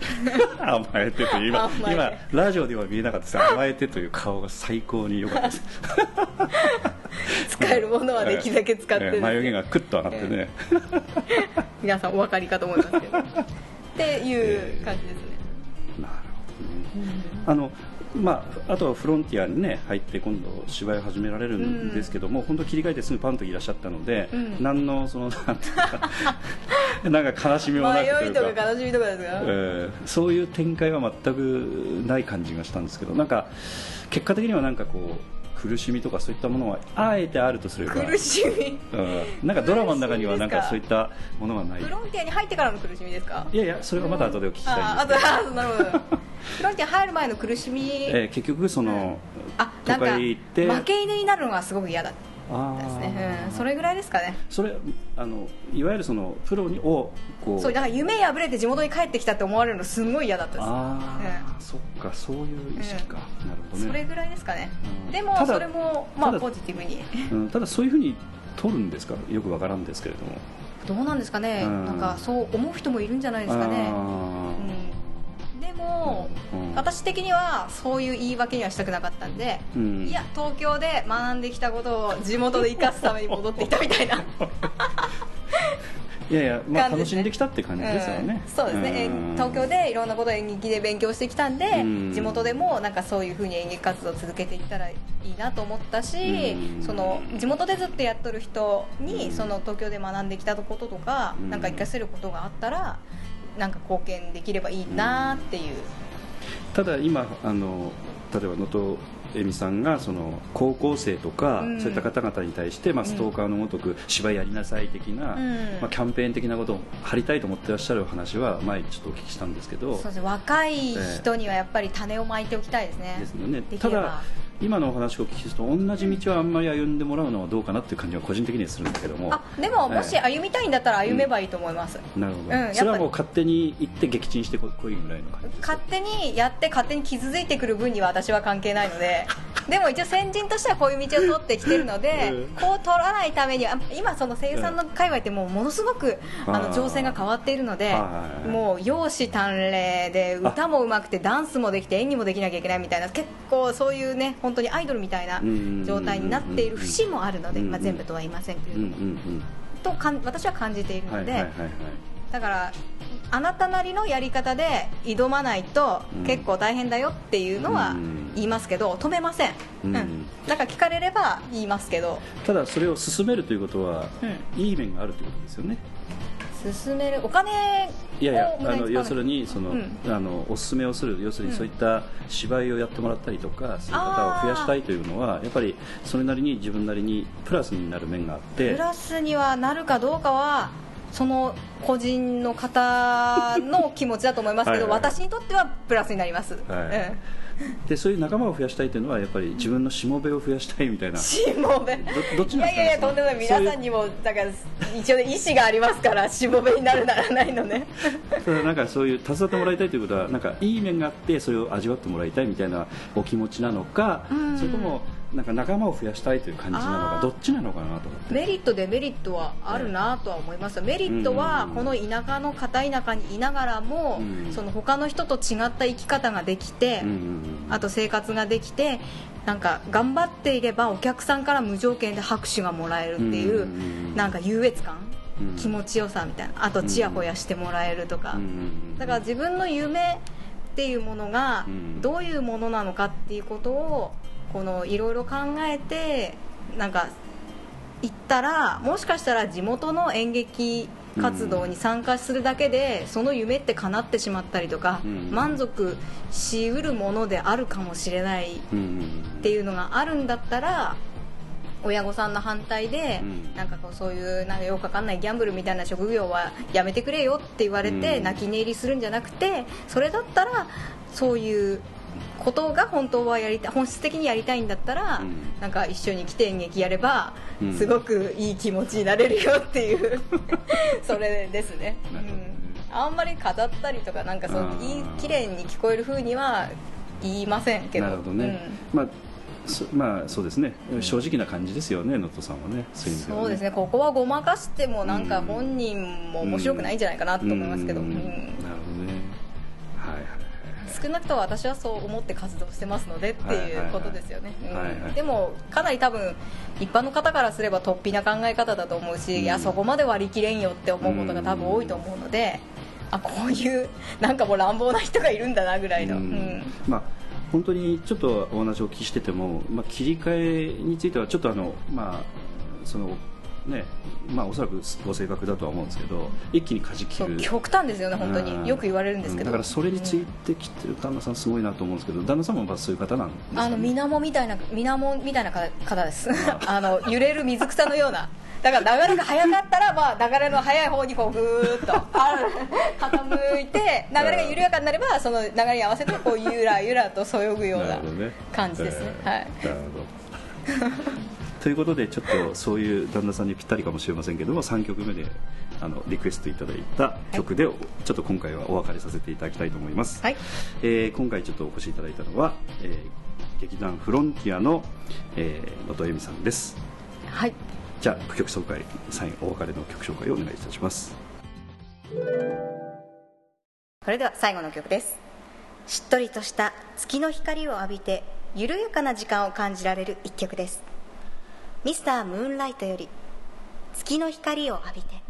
<laughs> 甘えてという今今ラジオでは見えなかったです。甘えてという顔が最高に良かったです。使えるものはできるだけ使って、ね、眉毛がクッと上がってね、皆さんお分かりかと思いますけど。っていう感じです。ね、あのまあ、あとはフロンティアに、ね、入って今度芝居を始められるんですけども、うん、本当切り替えてすぐパンといらっしゃったので、うん、何のそのなんかなんか悲しみもなくというか。悲しみとかですか、えー、そういう展開は全くない感じがしたんですけどなんか結果的にはなんかこう苦しみとかそういったものはあえてあるとすれば。苦しみ、うん、なんかドラマの中にはなんかそういったものはない。フロンティアに入ってからの苦しみですか？いやいやそれはまた後でお聞きしたいんですけど、うん、ああなるほど。フロンティア入る前の苦しみ、えー、結局その、うん、あなんか負け犬になるのがすごく嫌だですね、うん、それぐらいですかね。それあのいわゆるそのプロにをこうそうだから夢破れて地元に帰ってきたって思われるのすごい嫌だったです。ああ、うん、そっかそういう意識か、うん、なるほどね。それぐらいですかね、でもそれもまあポジティブに、うん、ただそういうふうに取るんですか？よくわからんですけれども。どうなんですかね、なんかそう思う人もいるんじゃないですかね、うんでも、うん、私的にはそういう言い訳にはしたくなかったんで、うん、いや東京で学んできたことを地元で生かすために戻ってきたみたいな。<laughs> いやいや、まあ、楽しんできたって感じですよね、うん、そうですね、東京でいろんなことを演劇で勉強してきたんで、地元でもなんかそういうふうに演劇活動を続けていったらいいなと思ったし、その地元でずっとやっとる人にその東京で学んできたこととか、なんか活かせることがあったらなんか貢献できればいいなっていう、ただ今あの例えば能登恵美さんがその高校生とか、うん、そういった方々に対して、まあ、ストーカーのごとく芝居やりなさい的な、うん、まあ、キャンペーン的なことを張りたいと思ってらっしゃる話は前ちょっとお聞きしたんですけど。そうです若い人にはやっぱり種をまいておきたいですね。ですよね。ただ今のお話を聞くと同じ道はあんまり歩んでもらうのはどうかなっていう感じは個人的にはするんだけども。あでももし歩みたいんだったら歩めばいいと思います、うん、なるほど、うん、それはもう勝手に行って撃沈してこいぐらいの感じ勝手にやって勝手に傷ついてくる分には私は関係ないので <laughs> でも一応先人としてはこういう道を通ってきてるので、うん、こう取らないためには今その声優さんの界隈ってもうものすごくあの情勢が変わっているのでもう容姿端麗で歌もうまくてダンスもできて演技もできなきゃいけないみたいな結構そういうね本当にアイドルみたいな状態になっている節もあるので、まあ、全部とは言いませんけれども、とかん私は感じているので、だからあなたなりのやり方で挑まないと結構大変だよっていうのは言いますけど止めません、うん、だから聞かれれば言いますけど。ただそれを進めるということは、いい面があるということですよね。進めるお金いやいやあの要するにその、うん、あのおすすめをする要するにそういった芝居をやってもらったりとか、うん、そういう方を増やしたいというのはやっぱりそれなりに自分なりにプラスになる面があって。プラスにはなるかどうかはその個人の方の気持ちだと思いますけどはい、私にとってはプラスになります、はい、うん。でそういう仲間を増やしたいというのはやっぱり自分のしもべを増やしたいみたいな。しもべ。どっちいやいやいやとんでもない。皆さんにもだから一応意思がありますからしもべになるならないのね。ただなんかそういう携わってもらいたいということはなんかいい面があってそれを味わってもらいたいみたいなお気持ちなのか、それともなんか仲間を増やしたいという感じなのかどっちなのかなと思って。メリットデメリットはあるなとは思います。メリットはこの田舎の片田舎にいながらも、その他の人と違った生き方ができて、あと生活ができてなんか頑張っていればお客さんから無条件で拍手がもらえるっていう、なんか優越感気持ちよさみたいな。あとちやほやしてもらえるとか、だから自分の夢っていうものがどういうものなのかっていうことをこのいろいろ考えてなんか行ったらもしかしたら地元の演劇活動に参加するだけで、その夢って叶ってしまったりとか、満足しうるものであるかもしれないっていうのがあるんだったら親御さんの反対で、なんかこうそういうなんかよくわかんないギャンブルみたいな職業はやめてくれよって言われて泣き寝入りするんじゃなくてそれだったらそういうことが本当はやりた本質的にやりたいんだったら、うん、なんか一緒に来て演劇やれば、うん、すごくいい気持ちになれるよっていう <laughs> それですね、うん、あんまり飾ったりとかなんかそういい綺麗に聞こえるふうには言いませんけど。なるほどね、まあまあそうですね、正直な感じですよね、能登さんはね、そうね。そうですね、ここはごまかしても、なんか本人も面白くないんじゃないかなと思いますけど、なるほどね、少なくとも私はそう思って活動してますのでっていうことですよね、でもかなり多分一般の方からすれば突飛な考え方だと思うし、うん、いやそこまで割り切れんよって思うことが多分多いと思うので、あこういうなんかもう乱暴な人がいるんだなぐらいの、うん、まあ本当にちょっとお話をお聞きしてても、まあ、切り替えについてはちょっとあの、まあ、そのねまあ、おそらくご性格だとは思うんですけど一気に舵切る。極端ですよね本当に。よく言われるんですけど、だからそれについてきてる旦那さんすごいなと思うんですけど旦那さんもそういう方なんですか、ね、あの水面みたいな水面みたいな方です。あ。<laughs> の揺れる水草のような。だから流れが速かったら、まあ、流れの速い方にこうぐーっと傾いて流れが緩やかになればその流れに合わせてこうゆらゆらとそよぐような感じですね。ねはい、なるほどということでちょっとそういう旦那さんにぴったりかもしれませんけども3曲目であのリクエストいただいた曲で、はい、ちょっと今回はお別れさせていただきたいと思います、はい、えー、今回ちょっとお越しいただいたのは、えー、劇団フロンティアの、えー、能登恵美さんです。はい。じゃあ曲紹介サインお別れの曲紹介をお願いいたします。それでは最後の曲です。しっとりとした月の光を浴びて緩やかな時間を感じられる一曲ですミスタームーンライトより月の光を浴びて。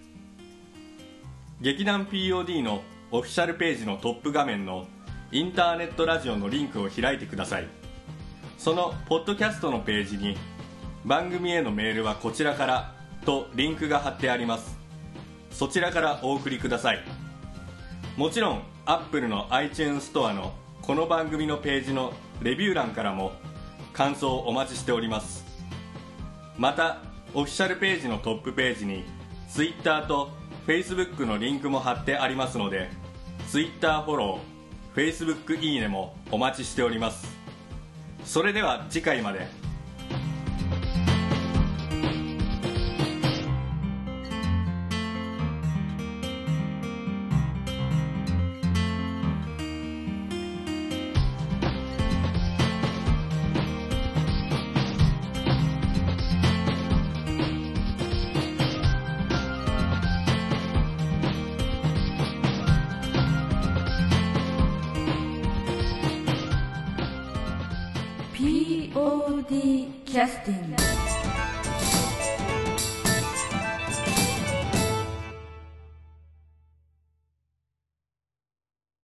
劇団 POD のオフィシャルページのトップ画面のインターネットラジオのリンクを開いてください。そのポッドキャストのページに番組へのメールはこちらからとリンクが貼ってあります。そちらからお送りください。もちろん Apple の iTunes ストアのこの番組のページのレビュー欄からも感想をお待ちしております。またオフィシャルページのトップページに Twitter と Facebook のリンクも貼ってありますので Twitter フォロー Facebook いいねもお待ちしております。それでは次回まで。